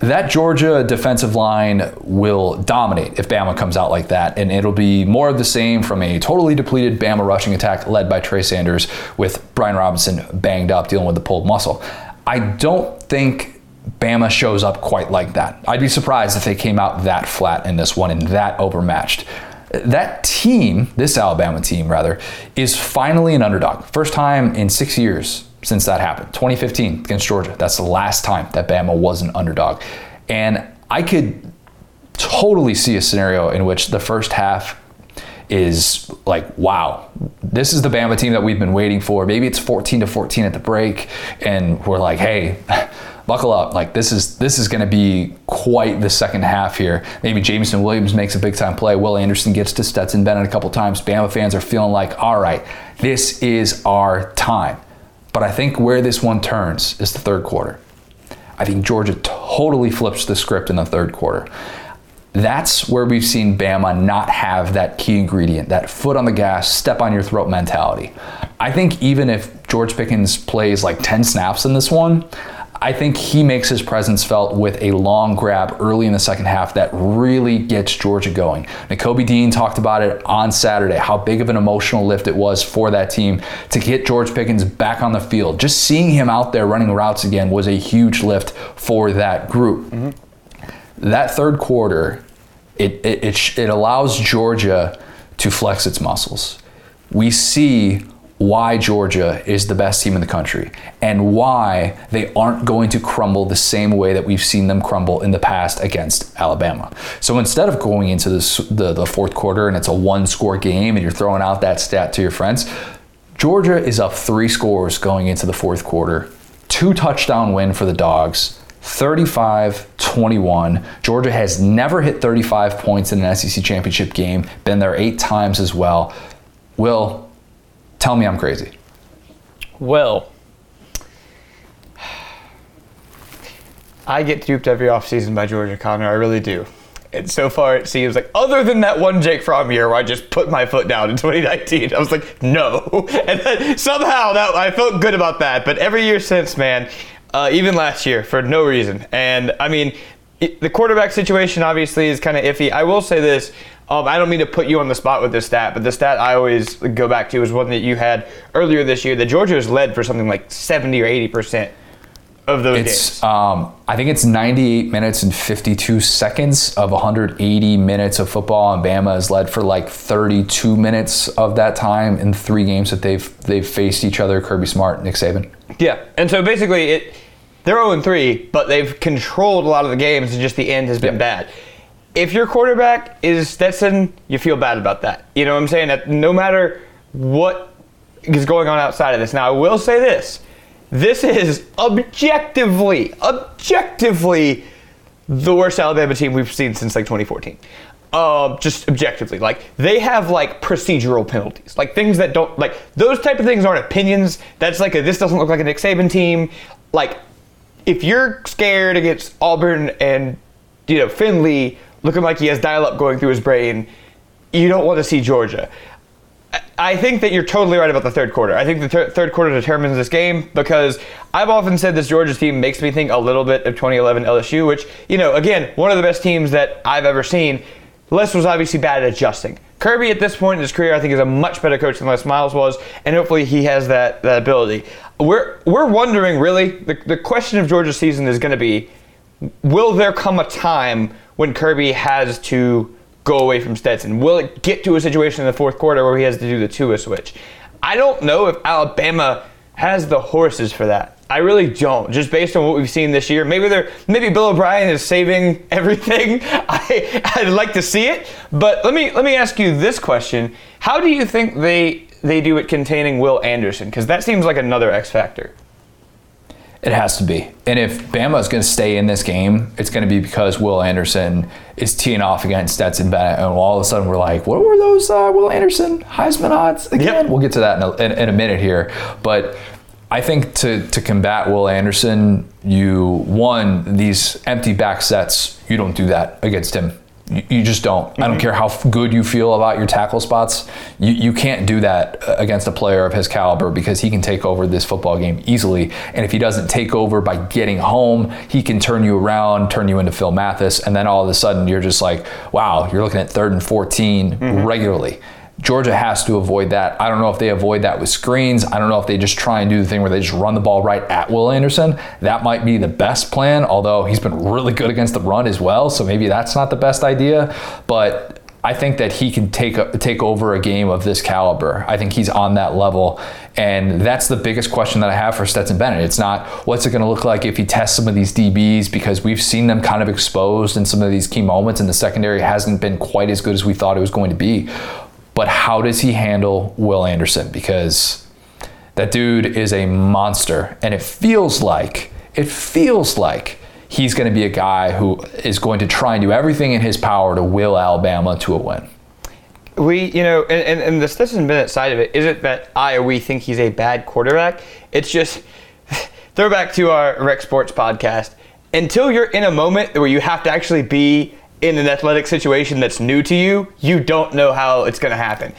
That Georgia defensive line will dominate if Bama comes out like that, and it'll be more of the same from a totally depleted Bama rushing attack led by Trey Sanders with Brian Robinson banged up dealing with the pulled muscle. I don't think Bama shows up quite like that. I'd be surprised if they came out that flat in this one and that overmatched that team, this Alabama team rather, is finally an underdog. First time in six years since that happened. 2015 against Georgia. That's the last time that Bama was an underdog. And I could totally see a scenario in which the first half is like, wow, this is the Bama team that we've been waiting for. Maybe it's 14 to 14 at the break, and we're like, hey, buckle up. Like this is this is going to be quite the second half here. Maybe Jameson Williams makes a big time play. Will Anderson gets to Stetson Bennett a couple times. Bama fans are feeling like, all right, this is our time. But I think where this one turns is the third quarter. I think Georgia totally flips the script in the third quarter. That's where we've seen Bama not have that key ingredient, that foot on the gas, step on your throat mentality. I think even if George Pickens plays like 10 snaps in this one, I think he makes his presence felt with a long grab early in the second half that really gets Georgia going. Nakobe Dean talked about it on Saturday, how big of an emotional lift it was for that team to get George Pickens back on the field. Just seeing him out there running routes again was a huge lift for that group. Mm-hmm. That third quarter, it, it, it, it allows Georgia to flex its muscles. We see why Georgia is the best team in the country and why they aren't going to crumble the same way that we've seen them crumble in the past against Alabama. So instead of going into the, the fourth quarter and it's a one score game and you're throwing out that stat to your friends, Georgia is up three scores going into the fourth quarter. Two touchdown win for the Dogs. 35 21. Georgia has never hit 35 points in an SEC championship game, been there eight times as well. Will, Tell me I'm crazy. Well, I get duped every offseason by George Connor. I really do. And so far, it seems like, other than that one Jake Fromm year where I just put my foot down in 2019, I was like, no. And then somehow that I felt good about that. But every year since, man, uh, even last year, for no reason. And I mean, it, the quarterback situation obviously is kind of iffy. I will say this um, I don't mean to put you on the spot with this stat, but the stat I always go back to is one that you had earlier this year. That Georgia has led for something like 70 or 80 percent of those it's, games. Um, I think it's 98 minutes and 52 seconds of 180 minutes of football, and Bama has led for like 32 minutes of that time in three games that they've they've faced each other. Kirby Smart, Nick Saban. Yeah, and so basically it. They're 0 3, but they've controlled a lot of the games, and just the end has been yep. bad if your quarterback is Stetson, you feel bad about that. You know what I'm saying? That no matter what is going on outside of this. Now, I will say this. This is objectively, objectively the worst Alabama team we've seen since like 2014. Uh, just objectively, like they have like procedural penalties, like things that don't like those type of things aren't opinions. That's like a, this doesn't look like a Nick Saban team. Like if you're scared against Auburn and you know Finley, looking like he has dial-up going through his brain, you don't want to see Georgia. I think that you're totally right about the third quarter. I think the ter- third quarter determines this game because I've often said this Georgia team makes me think a little bit of 2011 LSU, which, you know, again, one of the best teams that I've ever seen. Les was obviously bad at adjusting. Kirby, at this point in his career, I think is a much better coach than Les Miles was, and hopefully he has that, that ability. We're, we're wondering, really, the, the question of Georgia's season is going to be will there come a time when Kirby has to go away from Stetson? Will it get to a situation in the fourth quarter where he has to do the Tua switch? I don't know if Alabama has the horses for that. I really don't. Just based on what we've seen this year, maybe they're maybe Bill O'Brien is saving everything. I I'd like to see it, but let me let me ask you this question: How do you think they they do it containing Will Anderson? Because that seems like another X factor. It has to be. And if Bama is going to stay in this game, it's going to be because Will Anderson is teeing off against Stetson Bennett. And all of a sudden we're like, what were those uh, Will Anderson Heisman odds again? Yep. We'll get to that in a, in, in a minute here. But I think to, to combat Will Anderson, you, one, these empty back sets, you don't do that against him You, you just don't. Mm-hmm. I don't care how good you feel about your tackle spots. You, you can't do that against a player of his caliber because he can take over this football game easily. And if he doesn't take over by getting home, he can turn you around, turn you into Phil Mathis, and then all of a sudden you're just like, wow, you're looking at third and 14 mm-hmm. regularly. Georgia has to avoid that. I don't know if they avoid that with screens. I don't know if they just try and do the thing where they just run the ball right at Will Anderson. That might be the best plan, although he's been really good against the run as well. So maybe that's not the best idea. But I think that he can take a, take over a game of this caliber. I think he's on that level, and that's the biggest question that I have for Stetson Bennett. It's not what's it going to look like if he tests some of these DBs because we've seen them kind of exposed in some of these key moments, and the secondary hasn't been quite as good as we thought it was going to be but how does he handle Will Anderson? Because that dude is a monster, and it feels like it feels like he's going to be a guy who is going to try and do everything in his power to will Alabama to a win. We, you know, and, and, and the Stetson Bennett side of it isn't that I or we think he's a bad quarterback. It's just throwback to our Rec Sports podcast. Until you're in a moment where you have to actually be in an athletic situation that's new to you, you don't know how it's going to happen.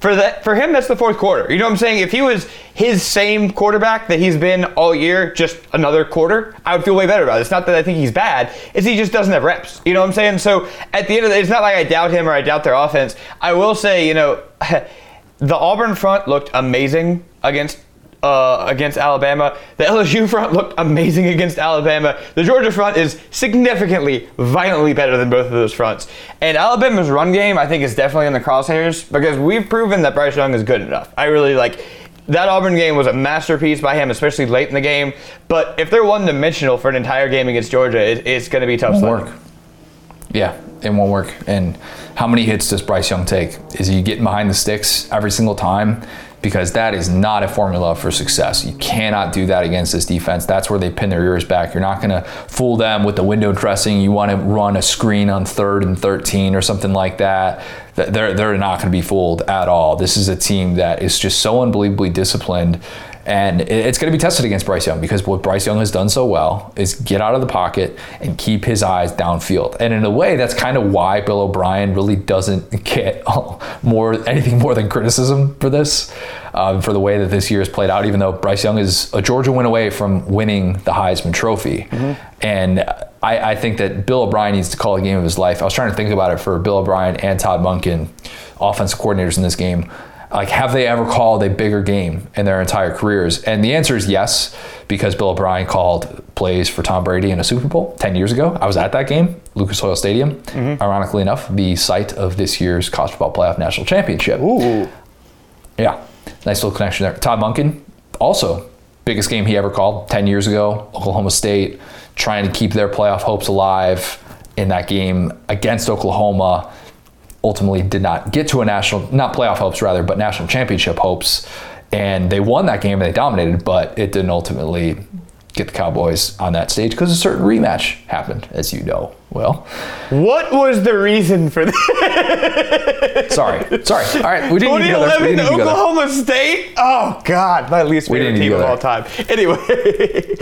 For that, for him, that's the fourth quarter. You know what I'm saying? If he was his same quarterback that he's been all year, just another quarter, I would feel way better about it. It's not that I think he's bad; it's he just doesn't have reps. You know what I'm saying? So at the end of the, it's not like I doubt him or I doubt their offense. I will say, you know, the Auburn front looked amazing against uh, against Alabama. The LSU front looked amazing against Alabama. The Georgia front is significantly, violently better than both of those fronts. And Alabama's run game, I think, is definitely in the crosshairs because we've proven that Bryce Young is good enough. I really like that Auburn game was a masterpiece by him, especially late in the game. But if they're one dimensional for an entire game against Georgia, it, it's going to be tough. Won't work. Yeah, it won't work. And how many hits does Bryce Young take? Is he getting behind the sticks every single time? Because that is not a formula for success. You cannot do that against this defense. That's where they pin their ears back. You're not going to fool them with the window dressing. You want to run a screen on third and 13 or something like that. They're, they're not going to be fooled at all. This is a team that is just so unbelievably disciplined and it's going to be tested against Bryce Young because what Bryce Young has done so well is get out of the pocket and keep his eyes downfield. And in a way, that's kind of why Bill O'Brien really doesn't get more anything more than criticism for this, um, for the way that this year has played out. Even though Bryce Young is a Georgia win away from winning the Heisman Trophy, mm-hmm. and I, I, think that Bill O'Brien needs to call a game of his life. I was trying to think about it for Bill O'Brien and Todd Monken, offensive coordinators in this game like have they ever called a bigger game in their entire careers? And the answer is yes, because Bill O'Brien called plays for Tom Brady in a Super Bowl 10 years ago. I was at that game, Lucas Oil Stadium, mm-hmm. ironically enough, the site of this year's college football playoff national championship. Ooh. Yeah, nice little connection there. Todd Monken, also biggest game he ever called 10 years ago, Oklahoma State, trying to keep their playoff hopes alive in that game against Oklahoma ultimately did not get to a national, not playoff hopes rather, but national championship hopes. And they won that game and they dominated, but it didn't ultimately get the Cowboys on that stage because a certain rematch happened, as you know. Well, what was the reason for that? sorry, sorry. All right, we didn't 2011 need Oklahoma State. Oh God, my least favorite team of all time. Anyway.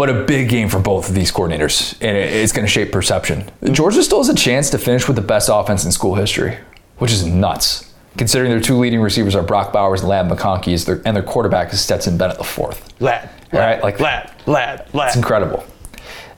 but a big game for both of these coordinators, and it's going to shape perception. Georgia still has a chance to finish with the best offense in school history, which is nuts. Considering their two leading receivers are Brock Bowers and Ladd McConkey, and their quarterback is Stetson Bennett the fourth. Lad, right? Like Lad, Lad, Lad. It's incredible.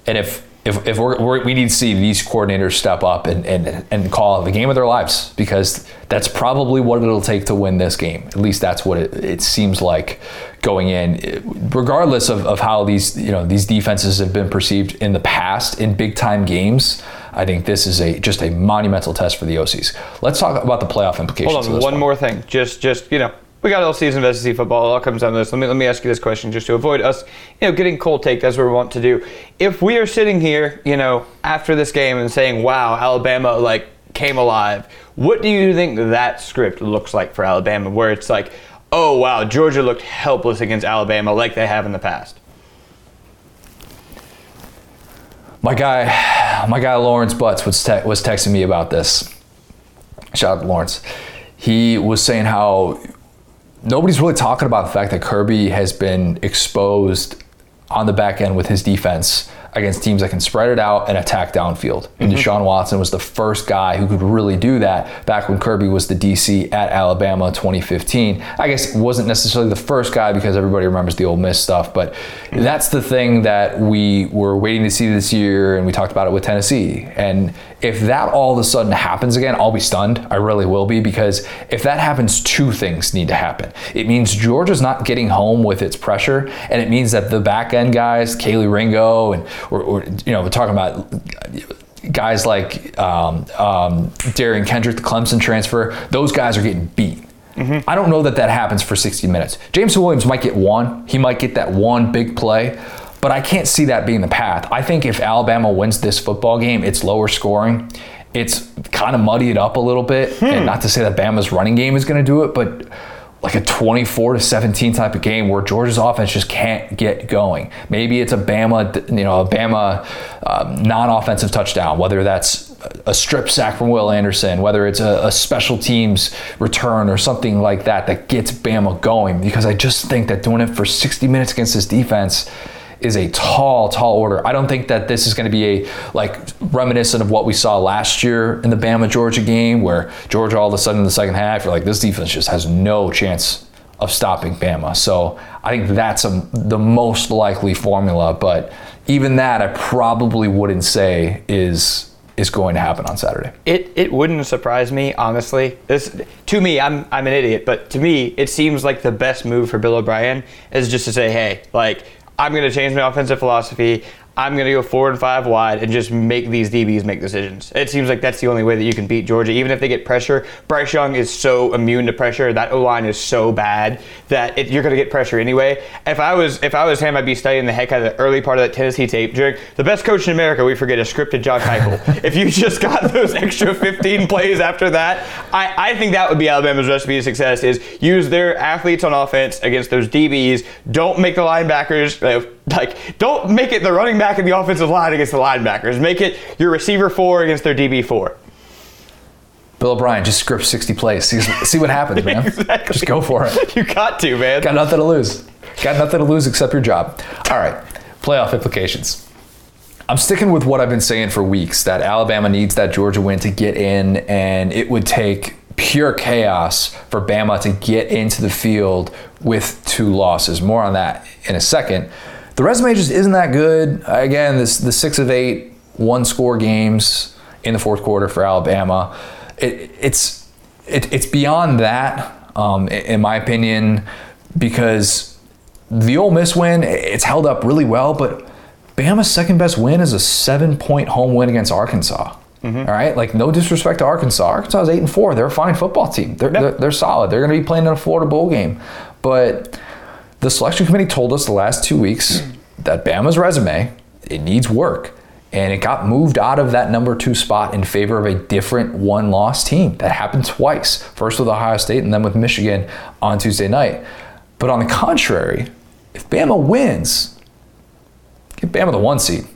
And if if, if we're, we're, we need to see these coordinators step up and, and, and call the game of their lives because that's probably what it'll take to win this game. At least that's what it, it seems like going in, regardless of, of how these you know these defenses have been perceived in the past in big time games. I think this is a just a monumental test for the OCs. Let's talk about the playoff implications. Hold on, one, one more thing. Just just you know we got all season of SEC football. It all comes down to this. Let me let me ask you this question, just to avoid us, you know, getting cold take as we want to do. If we are sitting here, you know, after this game and saying, "Wow, Alabama like came alive," what do you think that script looks like for Alabama? Where it's like, oh wow, Georgia looked helpless against Alabama like they have in the past. My guy, my guy Lawrence Butts was te- was texting me about this. Shout out to Lawrence. He was saying how nobody's really talking about the fact that Kirby has been exposed on the back end with his defense against teams that can spread it out and attack downfield. And mm-hmm. Deshaun Watson was the first guy who could really do that back when Kirby was the DC at Alabama 2015. I guess wasn't necessarily the first guy because everybody remembers the Ole Miss stuff, but that's the thing that we were waiting to see this year, and we talked about it with Tennessee. And if that all of a sudden happens again, I'll be stunned. I really will be because if that happens, two things need to happen. It means Georgia's not getting home with its pressure, and it means that the back end guys, Kelee Ringo, and or, or you know, we're talking about guys like um, um, Derion Kendrick, the Clemson transfer, those guys are getting beat. Mm-hmm. I don't know that that happens for 60 minutes. James Williams might get one. He might get that one big play, but I can't see that being the path. I think if Alabama wins this football game, it's lower scoring. It's kind of muddied up a little bit. Hmm. And not to say that Bama's running game is going to do it, but like a 24 to 17 type of game where Georgia's offense just can't get going. Maybe it's a Bama, you know, a Bama um, non-offensive touchdown, whether that's a strip sack from Will Anderson, whether it's a, a, special teams return or something like that that gets Bama going. Because I just think that doing it for 60 minutes against this defense is a tall, tall order. I don't think that this is going to be a like reminiscent of what we saw last year in the Bama Georgia game, where Georgia all of a sudden in the second half, you're like, this defense just has no chance of stopping Bama. So I think that's a, the most likely formula. But even that, I probably wouldn't say is is going to happen on Saturday. It it wouldn't surprise me, honestly. This to me, I'm I'm an idiot, but to me, it seems like the best move for Bill O'Brien is just to say, hey, like I'm going to change my offensive philosophy. I'm going to go four and five wide and just make these DBs make decisions. It seems like that's the only way that you can beat Georgia, even if they get pressure. Bryce Young is so immune to pressure. That O line is so bad that it, you're going to get pressure anyway. If I was if I was him, I'd be studying the heck out of the early part of that Tennessee tape. During the best coach in America, we forget is scripted Josh Heupel. if you just got those extra 15 plays after that, I, I think that would be Alabama's recipe of success: is use their athletes on offense against those DBs. Don't make the linebackers. Uh, like, don't make it the running back and the offensive line against the linebackers. Make it your receiver four against their DB four. Bill O'Brien, just script 60 plays. See, see what happens, man. exactly. Just go for it. You got to, man. Got nothing to lose. Got nothing to lose except your job. All right, playoff implications. I'm sticking with what I've been saying for weeks that Alabama needs that Georgia win to get in, and it would take pure chaos for Bama to get into the field with two losses. More on that in a second the resume just isn't that good. Again, this the six of eight one score games in the fourth quarter for Alabama. It, it's it, it's beyond that, um, in my opinion, because the Ole Miss win it's held up really well, but Bama's second best win is a seven point home win against Arkansas. Mm-hmm. All right, like no disrespect to Arkansas. Arkansas is eight and four. They're a fine football team. They're, yep. they're, they're solid. They're going to be playing in a Florida bowl game, but the selection committee told us the last two weeks that Bama's resume, it needs work. And it got moved out of that number two spot in favor of a different one loss team. That happened twice first with Ohio State and then with Michigan on Tuesday night. But on the contrary, if Bama wins, give Bama the one seed.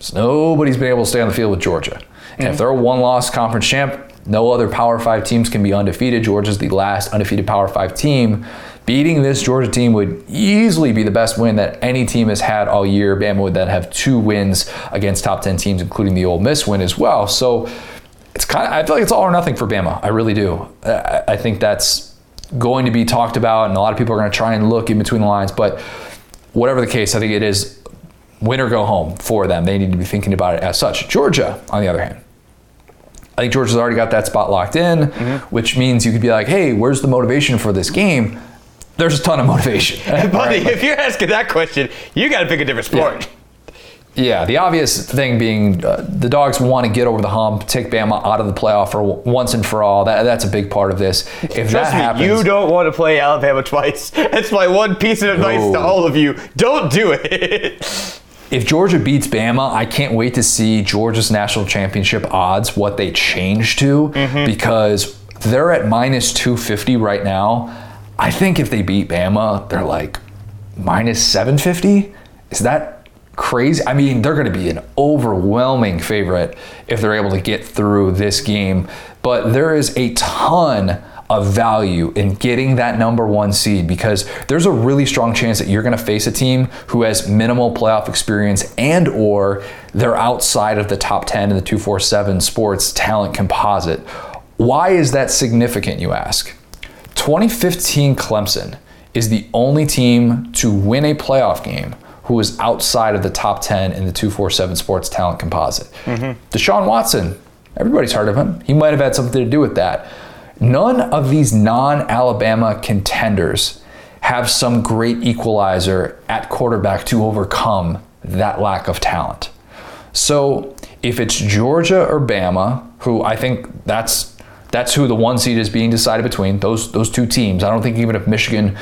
So nobody's been able to stay on the field with Georgia. And mm-hmm. if they're a one loss conference champ, no other Power Five teams can be undefeated. Georgia's the last undefeated Power Five team. Beating this Georgia team would easily be the best win that any team has had all year. Bama would then have two wins against top 10 teams, including the Ole Miss win as well. So it's kind of, I feel like it's all or nothing for Bama. I really do. I think that's going to be talked about, and a lot of people are going to try and look in between the lines. But whatever the case, I think it is win or go home for them. They need to be thinking about it as such. Georgia, on the other hand, I think Georgia's already got that spot locked in, mm-hmm. which means you could be like, hey, where's the motivation for this game? There's a ton of motivation. Buddy, if you're asking that question, you got to pick a different sport. Yeah. Yeah, the obvious thing being uh, the dogs want to get over the hump, take Bama out of the playoff for once and for all. That, that's a big part of this. If Trust that me, happens, you don't want to play Alabama twice. That's my one piece of advice no. to all of you. Don't do it. If Georgia beats Bama, I can't wait to see Georgia's national championship odds, what they change to, mm-hmm. because they're at minus 250 right now. I think if they beat Bama, they're like minus 750. Is that crazy? I mean, they're going to be an overwhelming favorite if they're able to get through this game. But there is a ton of value in getting that number one seed because there's a really strong chance that you're going to face a team who has minimal playoff experience and or they're outside of the top 10 in the 247 sports talent composite. Why is that significant, you ask? 2015 Clemson is the only team to win a playoff game who is outside of the top 10 in the 247 sports talent composite. Mm-hmm. Deshaun Watson, everybody's heard of him. He might have had something to do with that. None of these non Alabama contenders have some great equalizer at quarterback to overcome that lack of talent. So if it's Georgia or Bama, who I think that's that's who the one seed is being decided between those those two teams. I don't think even if Michigan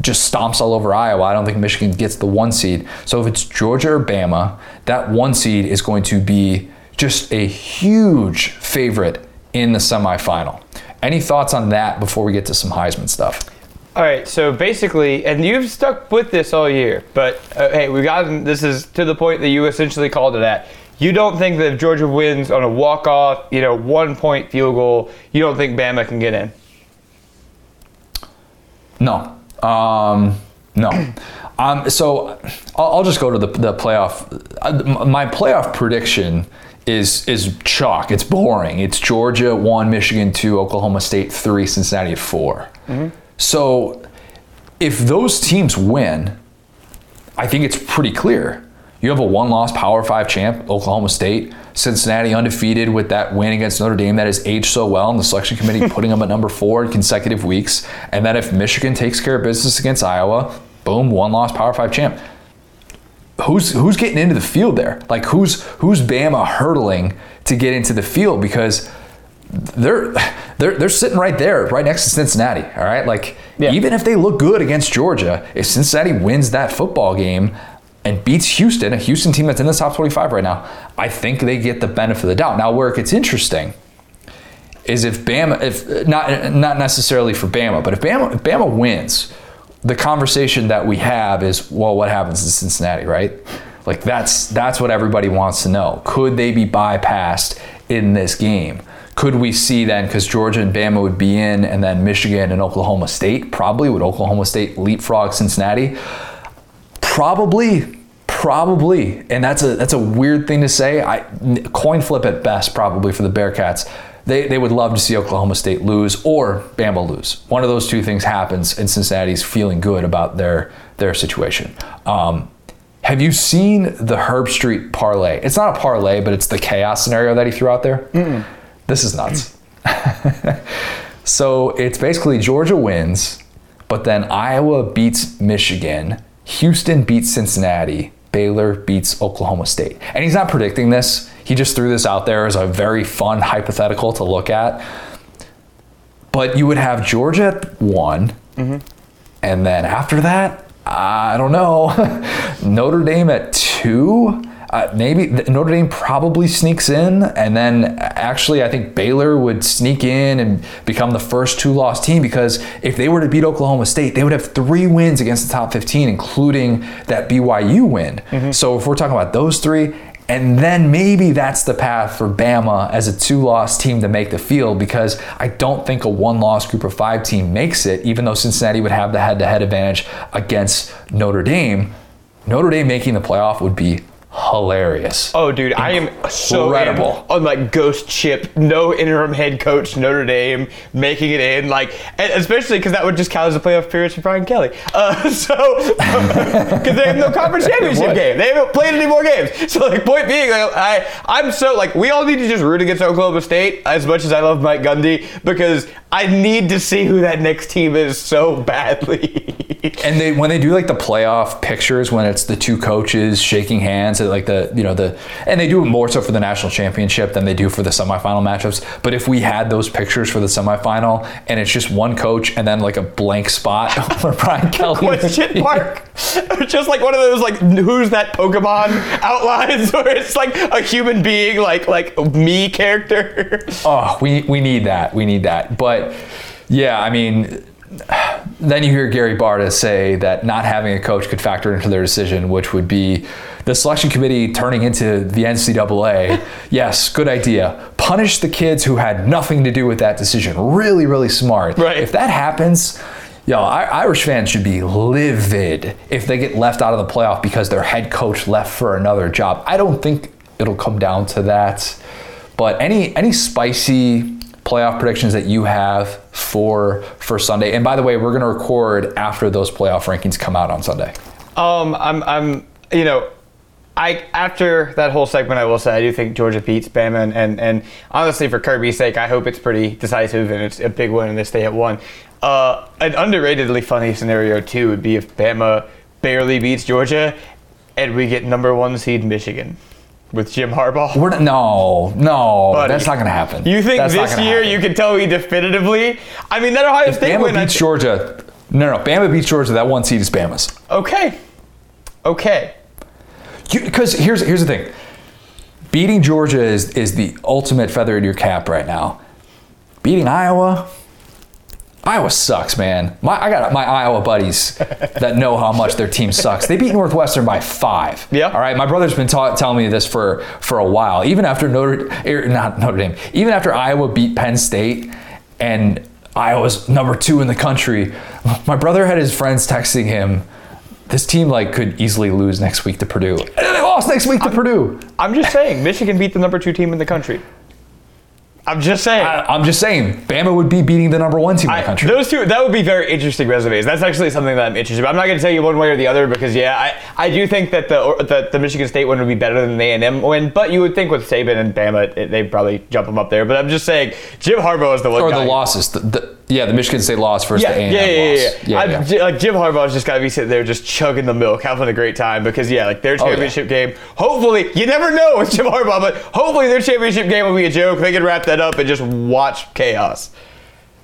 just stomps all over Iowa, I don't think Michigan gets the one seed. So if it's Georgia or Bama, that one seed is going to be just a huge favorite in the semifinal. Any thoughts on that before we get to some Heisman stuff? All right, so basically, and you've stuck with this all year, but uh, hey, we got this is to the point that you essentially called it at. You don't think that if Georgia wins on a walk-off, you know, one-point field goal, you don't think Bama can get in? No, um, no. Um, so I'll, I'll, just go to the, the playoff. Uh, my playoff prediction is is chalk. It's boring. It's Georgia one, Michigan two, Oklahoma State three, Cincinnati 4 mm-hmm. So if those teams win, I think it's pretty clear. You have a one-loss Power Five champ, Oklahoma State. Cincinnati undefeated with that win against Notre Dame that has aged so well, and the selection committee putting them at number four in consecutive weeks. And then if Michigan takes care of business against Iowa, boom, one-loss Power Five champ who's who's getting into the field there? Like who's who's Bama hurdling to get into the field because they're they're they're sitting right there, right next to Cincinnati. All right, like yeah. even if they look good against Georgia, if Cincinnati wins that football game and beats Houston, a Houston team that's in the top 25 right now, I think they get the benefit of the doubt. Now, where it gets interesting is if Bama, if not not necessarily for Bama, but if Bama if Bama wins the conversation that we have is, well, what happens in Cincinnati, right? Like that's that's what everybody wants to know. Could they be bypassed in this game? Could we see then, because Georgia and Bama would be in, and then Michigan and Oklahoma State probably would Oklahoma State leapfrog Cincinnati? Probably, probably, and that's a that's a weird thing to say. I coin flip at best, probably for the Bearcats they, they would love to see Oklahoma State lose or Bama lose. One of those two things happens, and Cincinnati's feeling good about their their situation. Um, have you seen the Herbstreit parlay? It's not a parlay, but it's the chaos scenario that he threw out there. Mm-mm. This is nuts. so it's basically Georgia wins, but then Iowa beats Michigan, Houston beats Cincinnati, Baylor beats Oklahoma State. And he's not predicting this. He just threw this out there as a very fun hypothetical to look at. But you would have Georgia at one, mm-hmm. and then after that, I don't know, Notre Dame at two. Uh, maybe Notre Dame probably sneaks in, and then actually, I think Baylor would sneak in and become the first two loss team because if they were to beat Oklahoma State, they would have three wins against the top 15, including that BYU win. Mm-hmm. So if we're talking about those three, and then maybe that's the path for Bama as a two loss team to make the field because I don't think a one loss group of five team makes it, even though Cincinnati would have the head to head advantage against Notre Dame. Notre Dame making the playoff would be hilarious. Oh, dude. I am so incredible on like ghost chip, no interim head coach Notre Dame making it in, like especially because that would just count as a playoff appearance for Brian Kelly. Uh, so because they have no conference championship game, they haven't played any more games. So like, point being, like, I I'm so like we all need to just root against Oklahoma State as much as I love Mike Gundy because I need to see who that next team is so badly. and they when they do like the playoff pictures when it's the two coaches shaking hands at like the you know the and they do it more so for the national championship than they do for the semifinal matchups. But if we had those pictures for the semifinal and it's just one coach and then like a blank spot for Brian Kelly, question mark, just like one of those like who's that Pokemon outlines where it's like a human being like like me character. oh, we we need that. We need that. But yeah, I mean then you hear Gary Barta say that not having a coach could factor into their decision, which would be the selection committee turning into the NCAA. yes, good idea. punish the kids who had nothing to do with that decision. Really, really smart. Right. If that happens, yo, I- Irish fans should be livid if they get left out of the playoff because their head coach left for another job. I don't think it'll come down to that. But any any spicy playoff predictions that you have for for Sunday? And by the way, we're going to record after those playoff rankings come out on Sunday. Um, I'm, I'm, you know, I after that whole segment, I will say I do think Georgia beats Bama, and, and, and honestly, for Kirby's sake, I hope it's pretty decisive and it's a big win and they stay at one. Uh, an underratedly funny scenario too would be if Bama barely beats Georgia, and we get number one seed Michigan with Jim Harbaugh. We're not, no, no, Buddy, that's not going to happen. You think That's this year happen. you can tell me definitively? I mean, that Ohio State Bama win. Beats thi- Georgia. No, no, Bama beats Georgia. That one seed is Bama's. okay, okay. Because here's here's the thing. Beating Georgia is is the ultimate feather in your cap right now. Beating Iowa, Iowa sucks, man. My, I got my Iowa buddies that know how much their team sucks. They beat Northwestern by five. Yeah. All right. My brother's been ta- telling me this for for a while. Even after Notre, er, not Notre Dame, even after Iowa beat Penn State, and Iowa's number two in the country. My brother had his friends texting him. This team like could easily lose next week to Purdue. And they lost next week to Purdue. I'm just saying, Michigan beat the number two team in the country. I'm just saying. I, I'm just saying, Bama would be beating the number one team in I- the country. those two, that would be very interesting resumes. That's actually something that I'm interested. in. I'm not going to tell you one way or the other because, yeah, I, I do think that the or, that the Michigan State one would be better than the A&M win. But you would think with Saban and Bama, they'd probably jump them up there. But I'm just saying, Jim Harbaugh is the one. or guy- the losses. The, the, yeah, the Michigan State loss versus Yeah, the A&M yeah, yeah, yeah, loss. yeah. J- like Jim Harbaugh's just got to be sitting there just chugging the milk, having a great time because yeah, like their Oh, yeah. championship game. Hopefully, you never know with Jim Harbaugh, but hopefully their championship game will be a joke. They can wrap that up and just watch chaos.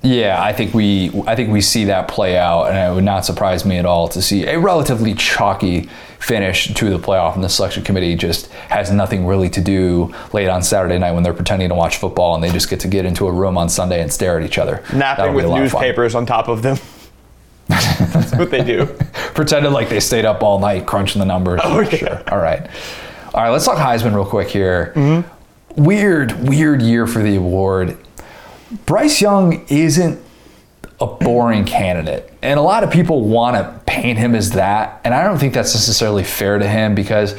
Yeah, I think we I think we see that play out, and it would not surprise me at all to see a relatively chalky finish to the playoff. And the selection committee just has nothing really to do late on Saturday night when they're pretending to watch football, and they just get to get into a room on Sunday and stare at each other. Napping with a lot of fun. newspapers on top of them. That's what they do. Pretended like they stayed up all night crunching the numbers. Oh, yeah. Sure. All right. All right, let's talk Heisman real quick here. Mm-hmm. Weird, weird year for the award. Bryce Young isn't a boring candidate. And a lot of people want to paint him as that. And I don't think that's necessarily fair to him because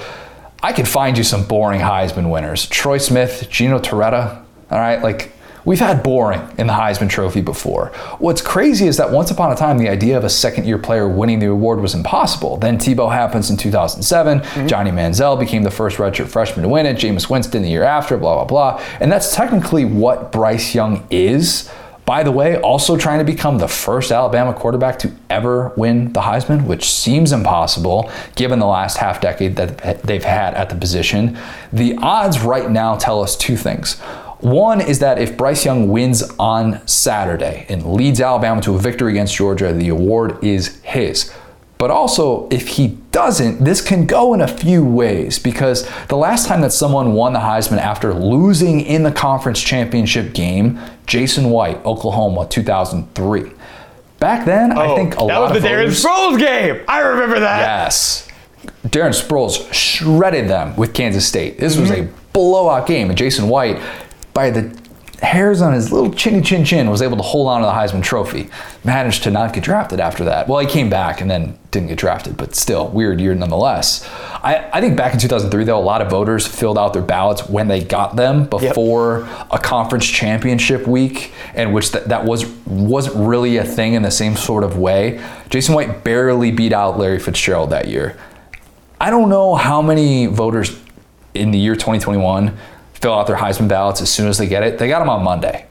I could find you some boring Heisman winners. Troy Smith, Gino Torretta. All right, like we've had boring in the Heisman Trophy before. What's crazy is that once upon a time, the idea of a second year player winning the award was impossible. Then Tebow happens in 2007. Mm-hmm. Johnny Manziel became the first redshirt freshman to win it. Jameis Winston the year after, blah, blah, blah. And that's technically what Bryce Young is. By the way, also trying to become the first Alabama quarterback to ever win the Heisman, which seems impossible given the last half decade that they've had at the position. The odds right now tell us two things. One is that if Bryce Young wins on Saturday and leads Alabama to a victory against Georgia, the award is his. But also, if he doesn't, this can go in a few ways because the last time that someone won the Heisman after losing in the conference championship game, Jason White, Oklahoma, 2003. Back then, I think a Oh, that lot was the Darren voters, Sproles game. I remember that. Yes. Darren Sproles shredded them with Kansas State. This was Mm-hmm. a blowout game, and Jason White, by the hairs on his little chinny chin chin, was able to hold on to the Heisman Trophy. Managed to not get drafted after that. Well, he came back and then didn't get drafted, but still, weird year nonetheless. I, I think back in 2003, though, a lot of voters filled out their ballots when they got them before a conference championship week, and which that, that was wasn't really a thing in the same sort of way. Jason White barely beat out Larry Fitzgerald that year. I don't know how many voters in the year 2021 fill out their Heisman ballots as soon as they get it. They got them on Monday.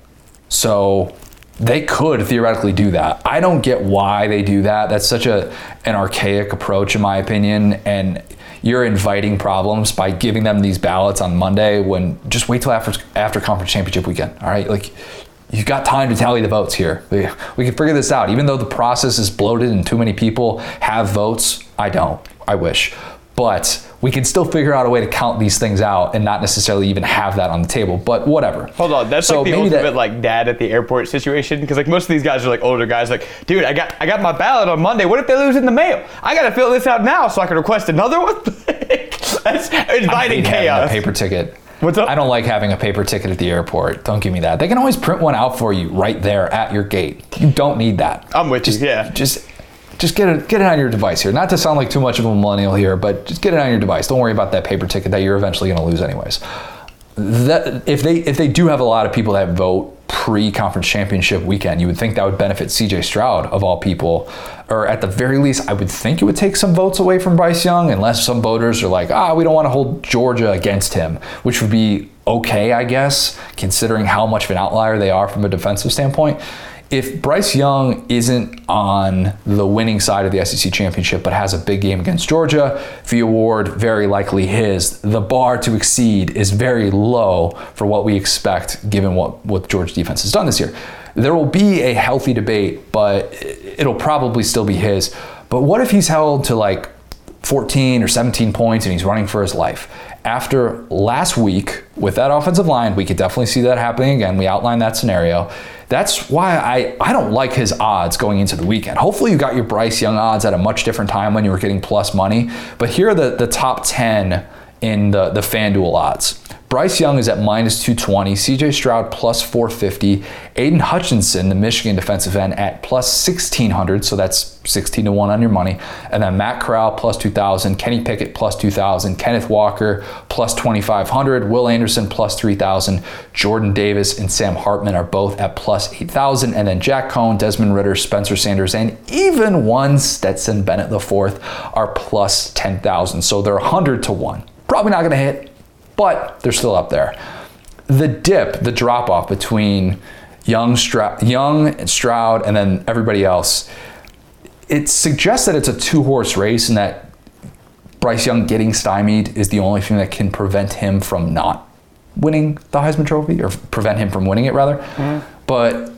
So they could theoretically do that. I don't get why they do that. That's such a an archaic approach in my opinion and you're inviting problems by giving them these ballots on Monday when just wait till after after conference championship weekend. All right? Like you've got time to tally the votes here. We, we can figure this out. Even though the process is bloated and too many people have votes, I don't. I wish. But we can still figure out a way to count these things out and not necessarily even have that on the table. But whatever. Hold on, that's So like the ultimate that- like dad at the airport situation because like most of these guys are like older guys. Like, dude, I got I got my ballot on Monday. What if they lose in the mail? I got to fill this out now so I can request another one. that's inviting Hate having a chaos. paper ticket. What's up? I don't like having a paper ticket at the airport. Don't give me that. They can always print one out for you right there at your gate. You don't need that. I'm with just, you. Yeah. Just just get it get it on your device here. Not to sound like too much of a millennial here, but just get it on your device. Don't worry about that paper ticket that you're eventually going to lose anyways. That if they if they do have a lot of people that vote pre-conference championship weekend, you would think that would benefit CJ Stroud of all people, or at the very least, I would think it would take some votes away from Bryce Young, unless some voters are like, ah, we don't want to hold Georgia against him, which would be okay, I guess, considering how much of an outlier they are from a defensive standpoint if Bryce Young isn't on the winning side of the SEC championship but has a big game against Georgia, the award very likely his. The bar to exceed is very low for what we expect given what, what Georgia defense has done this year. There will be a healthy debate, but it'll probably still be his. But what if he's held to like 14 or 17 points and he's running for his life? After last week with that offensive line, we could definitely see that happening again. We outlined that scenario. That's why I, I don't like his odds going into the weekend. Hopefully, you got your Bryce Young odds at a much different time when you were getting plus money. But here are the, the top 10 in the, the FanDuel odds. Bryce Young is at minus 220, CJ Stroud plus 450, Aidan Hutchinson, the Michigan defensive end, at plus 1600, so that's 16 to 1 on your money. And then Matt Corral plus 2000, Kenny Pickett plus 2000, Kenneth Walker plus 2500, Will Anderson plus 3000, Jordan Davis and Sam Hartman are both at plus 8000, and then Jack Coan, Desmond Ridder, Spencer Sanders, and even one Stetson Bennett IV are plus 10,000. So they're 100 to 1. Probably not going to hit but they're still up there. The dip, the drop off between Young, Stroud, Young and Stroud, and then everybody else, it suggests that it's a two horse race and that Bryce Young getting stymied is the only thing that can prevent him from not winning the Heisman Trophy or prevent him from winning it rather. Mm-hmm. But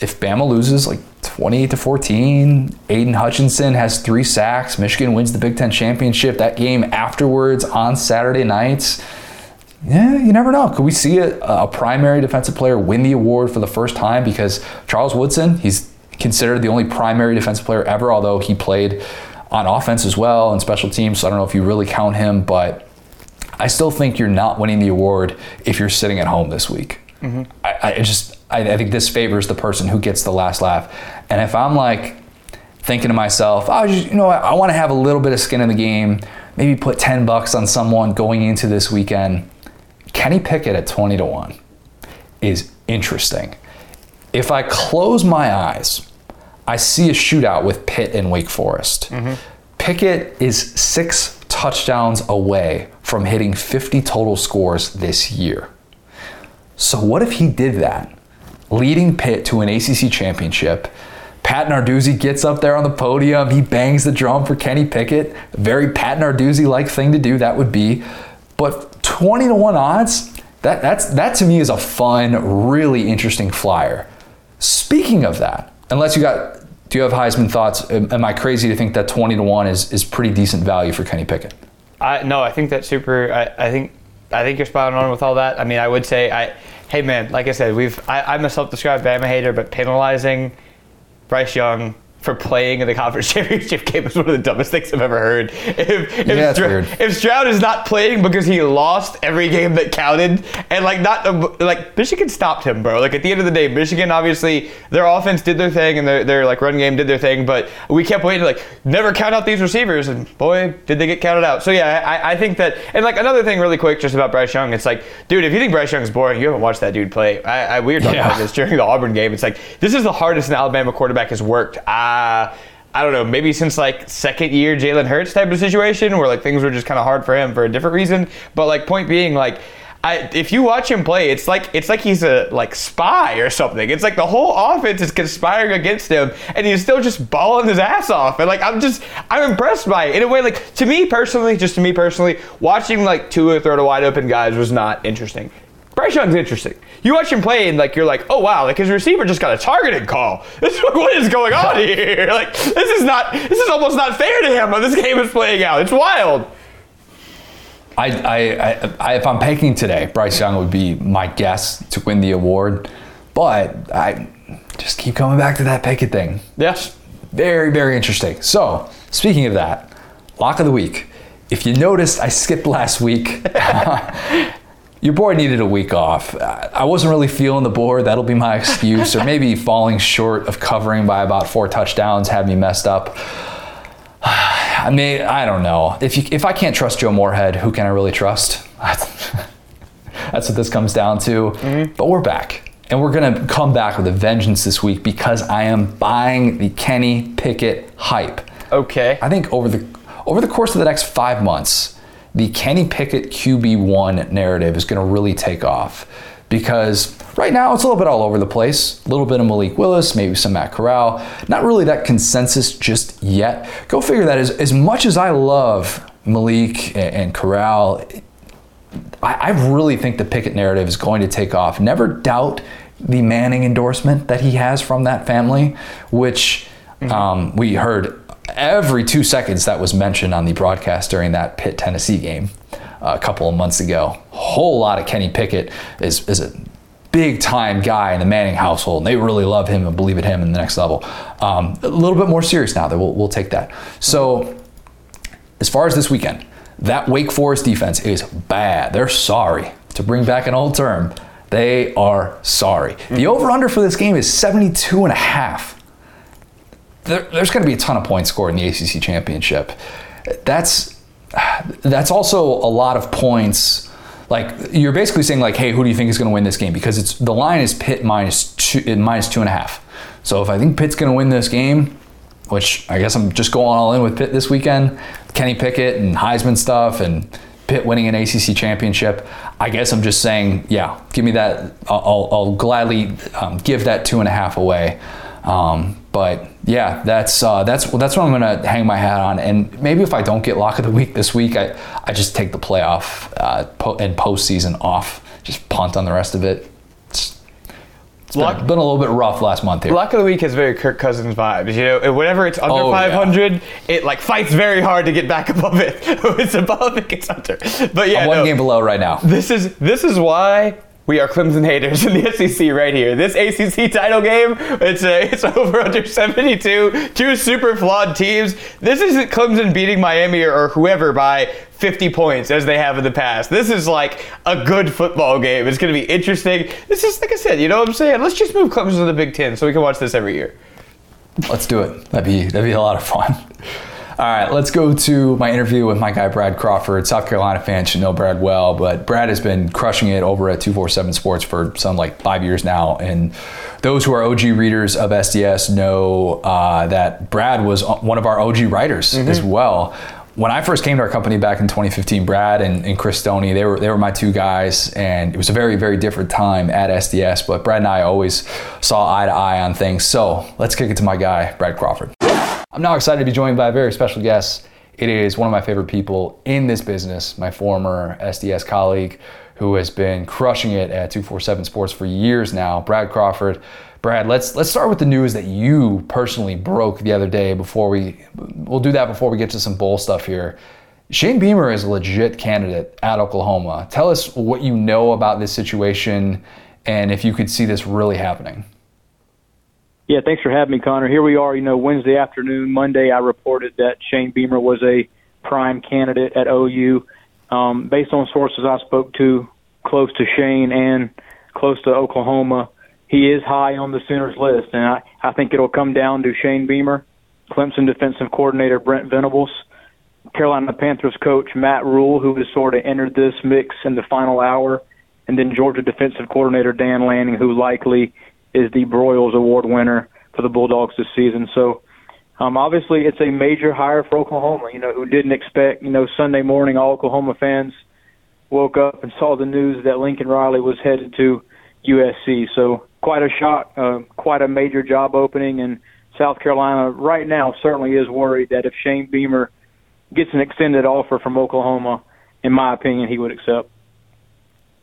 if Bama loses like 28 to 14, Aidan Hutchinson has three sacks, Michigan wins the Big Ten championship. That game afterwards on Saturday nights. Yeah, you never know. Could we see a, a primary defensive player win the award for the first time? Because Charles Woodson, he's considered the only primary defensive player ever, although he played on offense as well and special teams. So I don't know if you really count him, but I still think you're not winning the award if you're sitting at home this week. Mm-hmm. I, I just I, I think this favors the person who gets the last laugh. And if I'm like thinking to myself, oh, you know what, I want to have a little bit of skin in the game, maybe put 10 bucks on someone going into this weekend, Kenny Pickett at 20 to 1 is interesting. If I close my eyes, I see a shootout with Pitt and Wake Forest. Mm-hmm. Pickett is six touchdowns away from hitting 50 total scores this year. So, what if he did that? Leading Pitt to an ACC championship. Pat Narduzzi gets up there on the podium. He bangs the drum for Kenny Pickett. Very Pat Narduzzi like thing to do that would be. But 20 to 1 odds, that, that's, that to me is a fun, really interesting flyer. Speaking of that, unless you got, do you have Heisman thoughts? Am I crazy to think that 20 to 1 is, is pretty decent value for Kenny Pickett? I, no, I think that's super. I, I think I think you're spot on with all that. I mean, I would say I hey man, like I said, we've I, am a self-described Bama hater, but penalizing Bryce Young for playing in the conference championship game is one of the dumbest things I've ever heard. If, if, yeah, Stra- weird. if Stroud is not playing because he lost every game that counted, and like not like Michigan stopped him, bro. Like at the end of the day, Michigan obviously their offense did their thing and their, their like run game did their thing, but we kept waiting like never count out these receivers, and boy, did they get counted out. So yeah, I, I think that, and like another thing really quick just about Bryce Young, it's like, dude, if you think Bryce Young is boring, you haven't watched that dude play. I, I we were talking yeah. about this during the Auburn game. It's like this is the hardest an Alabama quarterback has worked. Ah. Uh, I don't know, maybe since like second year Jalen Hurts type of situation where like things were just kind of hard for him for a different reason. But like point being, like I, if you watch him play, it's like it's like he's a like spy or something. It's like the whole offense is conspiring against him, and he's still just balling his ass off. And like I'm just I'm impressed by it in a way. Like to me personally, just to me personally, watching like Tua throw to wide open guys was not interesting. Bryce Young's interesting. You watch him play and like you're like, oh wow, like his receiver just got a targeted call. This what is going on here? Like this is not this is almost not fair to him how this game is playing out. It's wild. I, I, I, if I'm picking today, Bryce Young would be my guess to win the award, but I just keep coming back to that Pickett thing. Yes. Very, very interesting. So, speaking of that, lock of the week. If you noticed, I skipped last week. Your boy needed a week off. I wasn't really feeling the board. That'll be my excuse. or maybe falling short of covering by about four touchdowns had me messed up. I mean, I don't know. If you, if I can't trust Joe Moorhead, who can I really trust? That's what this comes down to. Mm-hmm. But we're back. And we're going to come back with a vengeance this week because I am buying the Kenny Pickett hype. Okay. I think over the over the course of the next 5 months, the Kenny Pickett QB1 narrative is going to really take off because right now it's a little bit all over the place. A little bit of Malik Willis, maybe some Matt Corral. Not really that consensus just yet. Go figure that. As, as much as I love Malik and, and Corral, I, I really think the Pickett narrative is going to take off. Never doubt the Manning endorsement that he has from that family, which mm-hmm. um, we heard every two seconds that was mentioned on the broadcast during that Pitt Tennessee game uh, a couple of months ago. Whole lot of Kenny Pickett is, is a big time guy in the Manning household. And they really love him and believe in him in the next level. Um, a little bit more serious now, that we'll, we'll take that. So, as far as this weekend, that Wake Forest defense is bad. They're sorry. To bring back an old term, they are sorry. The mm-hmm. over under for this game is 72 and a half there, there's going to be a ton of points scored in the ACC championship. That's that's also a lot of points. Like you're basically saying, like, hey, who do you think is going to win this game? Because it's the line is Pitt minus two, minus two and a half. So if I think Pitt's going to win this game, which I guess I'm just going all in with Pitt this weekend, Kenny Pickett and Heisman stuff, and Pitt winning an ACC championship. I guess I'm just saying, yeah, give me that. I'll, I'll gladly um, give that two and a half away. Um, but yeah, that's uh, that's that's what I'm gonna hang my hat on. And maybe if I don't get lock of the week this week, I I just take the playoff uh, po- and postseason off. Just punt on the rest of it. It's, it's been, been, a little bit rough last month here. Lock of the week has very Kirk Cousins vibes. You know, whenever it's under oh, 500, yeah. it like fights very hard to get back above it. It's above, it gets under. But yeah, I'm one no, game below right now. This is this is why we are Clemson haters in the SEC right here. This ACC title game, it's a, it's over under 72. Two super flawed teams. This isn't Clemson beating Miami or, or whoever by 50 points as they have in the past. This is like a good football game. It's going to be interesting. This is like I said, you know what I'm saying? Let's just move Clemson to the Big Ten so we can watch this every year. Let's do it. That'd be that'd be a lot of fun. All right, let's go to my interview with my guy Brad Crawford. South Carolina fans should know Brad well, but Brad has been crushing it over at 247 Sports for some like five years now. And those who are OG readers of SDS know uh, that Brad was one of our OG writers mm-hmm. as well when I first came to our company back in 2015, Brad and, and, Chris Stoney, they were they were my two guys, and it was a very very different time at SDS. But Brad and I always saw eye to eye on things. So let's kick it to my guy, Brad Crawford. I'm now excited to be joined by a very special guest. It is one of my favorite people in this business, my former SDS colleague who has been crushing it at 247 Sports for years now, Brad Crawford. Brad, let's let's start with the news that you personally broke the other day before we we'll do that before we get to some bowl stuff here. Shane Beamer is a legit candidate at Oklahoma. Tell us what you know about this situation and if you could see this really happening. Yeah, thanks for having me, Connor. Here we are. You know, Wednesday afternoon, Monday, I reported that Shane Beamer was a prime candidate at OU. Um, based on sources I spoke to close to Shane and close to Oklahoma, he is high on the Sooners list, and I, I think it'll come down to Shane Beamer, Clemson defensive coordinator Brent Venables, Carolina Panthers coach Matt Rhule, who has sort of entered this mix in the final hour, and then Georgia defensive coordinator Dan Lanning, who likely – is the Broyles Award winner for the Bulldogs this season. So um, obviously, it's a major hire for Oklahoma. You know, who didn't expect. You know, Sunday morning, all Oklahoma fans woke up and saw the news that Lincoln Riley was headed to USC. So quite a shock, uh, quite a major job opening, and South Carolina right now certainly is worried that if Shane Beamer gets an extended offer from Oklahoma, in my opinion, he would accept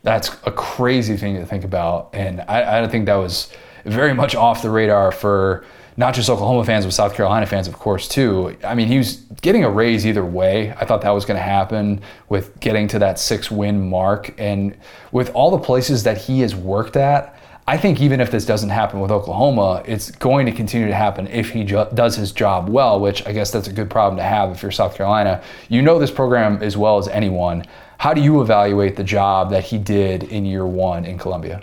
that's a crazy thing to think about. And I, I don't think that was very much off the radar for not just Oklahoma fans, but South Carolina fans, of course, too. I mean, he was getting a raise either way. I thought that was going to happen with getting to that six win mark. And with all the places that he has worked at, I think even if this doesn't happen with Oklahoma, it's going to continue to happen if he ju- does his job well, which I guess that's a good problem to have if you're South Carolina. You know this program as well as anyone. How do you evaluate the job that he did in year one in Columbia?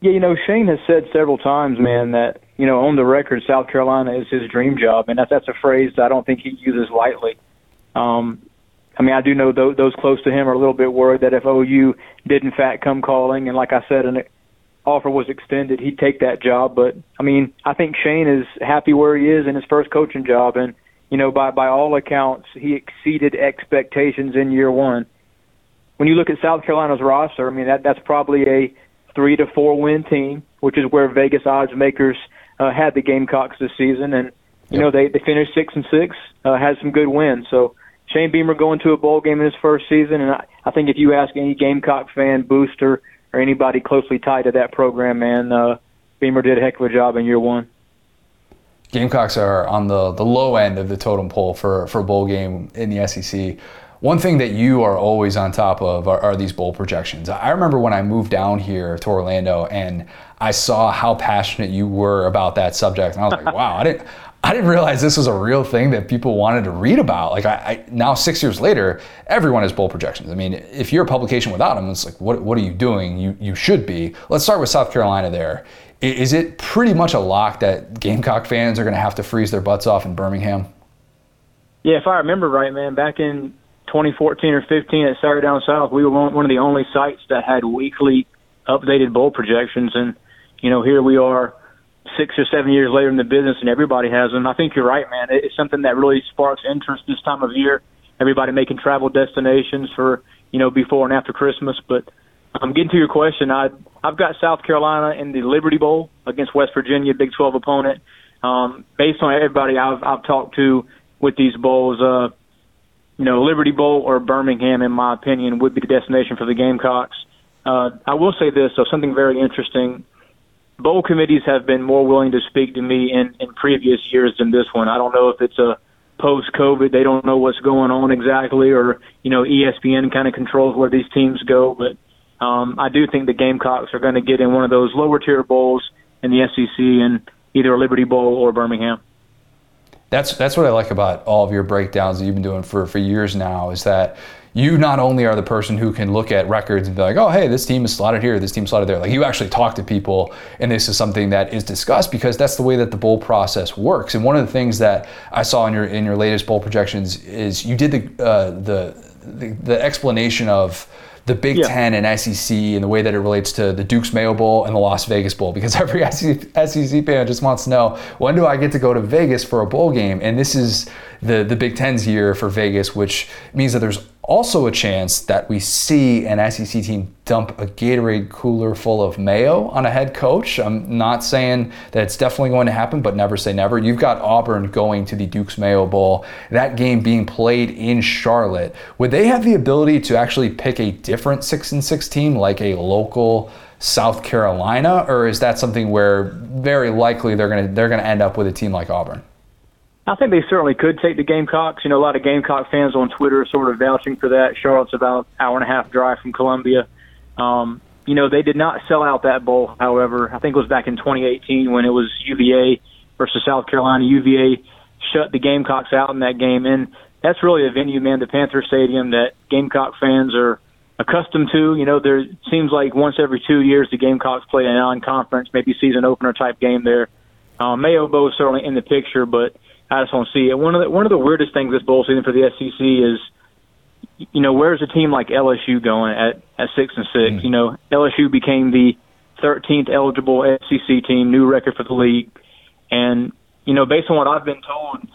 Yeah, you know, Shane has said several times, man, that you know, on the record, South Carolina is his dream job, and that's that's a phrase that I don't think he uses lightly. Um, I mean, I do know those, those close to him are a little bit worried that if OU did in fact come calling, and like I said, an offer was extended, he'd take that job. But I mean, I think Shane is happy where he is in his first coaching job, and you know, by by all accounts, he exceeded expectations in year one. When you look at South Carolina's roster, I mean, that that's probably a three to four win team, which is where Vegas odds makers uh, had the Gamecocks this season, and you yep. know they they finished six and six, uh, had some good wins. So Shane Beamer going to a bowl game in his first season, and I, I think if you ask any Gamecock fan, booster, or anybody closely tied to that program, man, uh, Beamer did a heck of a job in year one. Gamecocks are on the, the low end of the totem pole for, for bowl game in the SEC. One thing that you are always on top of are, are, these bowl projections. I remember when I moved down here to Orlando and I saw how passionate you were about that subject, and I was like, wow, I didn't. I didn't realize this was a real thing that people wanted to read about. Like I, I, now, six years later, everyone has bowl projections. I mean, if you're a publication without them, it's like, what, what are you doing? You, you should be. Let's start with South Carolina. There, is it pretty much a lock that Gamecock fans are going to have to freeze their butts off in Birmingham? Yeah, if I remember right, man, back in 2014 or 15 at Saturday Down South, we were one of the only sites that had weekly updated bowl projections, and you know here we are six or seven years later in the business, and everybody has them. I think you're right, man. It's something that really sparks interest this time of year. Everybody making travel destinations for you know before and after Christmas. But I'm um, getting to your question. I I've got South Carolina in the Liberty Bowl against West Virginia, Big 12 opponent. Um, based on everybody I've I've talked to with these bowls, uh, you know, Liberty Bowl or Birmingham, in my opinion, would be the destination for the Gamecocks. Uh, I will say this, so something very interesting. Bowl committees have been more willing to speak to me in, in previous years than this one. I don't know if it's a post COVID, they don't know what's going on exactly, or, you know, ESPN kind of controls where these teams go. But um, I do think the Gamecocks are going to get in one of those lower tier bowls in the SEC in either a Liberty Bowl or Birmingham that's that's what I like about all of your breakdowns that you've been doing for for years now is that you not only are the person who can look at records and be like, oh, hey, this team is slotted here, this team slotted there. Like you actually talk to people, and this is something that is discussed because that's the way that the bowl process works. And one of the things that I saw in your in your latest bowl projections is you did the uh, the, the the explanation of the Big yeah. Ten and SEC and the way that it relates to the Duke's Mayo Bowl and the Las Vegas Bowl because every SEC fan just wants to know when do I get to go to Vegas for a bowl game? And this is the, the Big Ten's year for Vegas, which means that there's also a chance that we see an SEC team dump a Gatorade cooler full of mayo on a head coach. I'm not saying that it's definitely going to happen, but never say never. You've got Auburn going to the Duke's Mayo Bowl, that game being played in Charlotte. Would they have the ability to actually pick a different 6 and 6 team like a local South Carolina or is that something where very likely they're going to they're going to end up with a team like Auburn? I think they certainly could take the Gamecocks. You know, a lot of Gamecock fans on Twitter are sort of vouching for that. Charlotte's about an hour and a half drive from Columbia. Um, you know, they did not sell out that bowl. However, I think it was back in 2018 when it was UVA versus South Carolina. UVA shut the Gamecocks out in that game, and that's really a venue, man, the Panther Stadium that Gamecock fans are accustomed to. You know, there seems like once every two years the Gamecocks play a non-conference, maybe season opener type game there. Um, Mayo Bowl is certainly in the picture, but I just want to see it. One of the one of the weirdest things this bowl season for the SEC is, you know, where's a team like LSU going at at six and six? Mm. You know, LSU became the 13th eligible SEC team, new record for the league, and you know, based on what I've been told,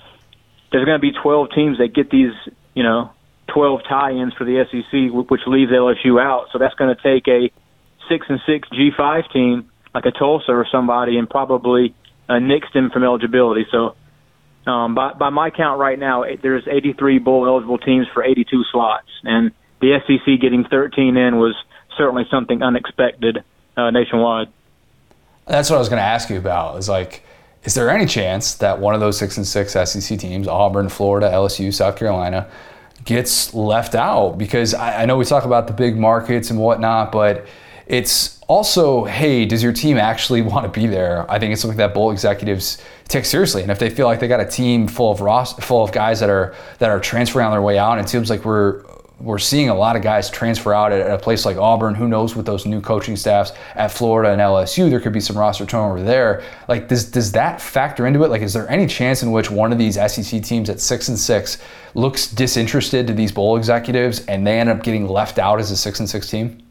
there's going to be 12 teams that get these, you know, 12 tie-ins for the SEC, which leaves LSU out. So that's going to take a six and six G5 team like a Tulsa or somebody, and probably uh, nix them from eligibility. So um, by, by my count right now, there's 83 bowl eligible teams for 82 slots, and the SEC getting 13 in was certainly something unexpected uh, nationwide. That's what I was going to ask you about. Is like, is there any chance that one of those six and six SEC teams, Auburn, Florida, LSU, South Carolina, gets left out? Because I, I know we talk about the big markets and whatnot, but it's also, hey, does your team actually want to be there? I think it's something that bowl executives take seriously. And if they feel like they got a team full of full of guys that are that are transferring on their way out, and it seems like we're we're seeing a lot of guys transfer out at a place like Auburn. Who knows with those new coaching staffs at Florida and LSU? There could be some roster turnover there. Like, does does that factor into it? Like, is there any chance in which one of these SEC teams at six and six looks disinterested to these bowl executives and they end up getting left out as a six and six team?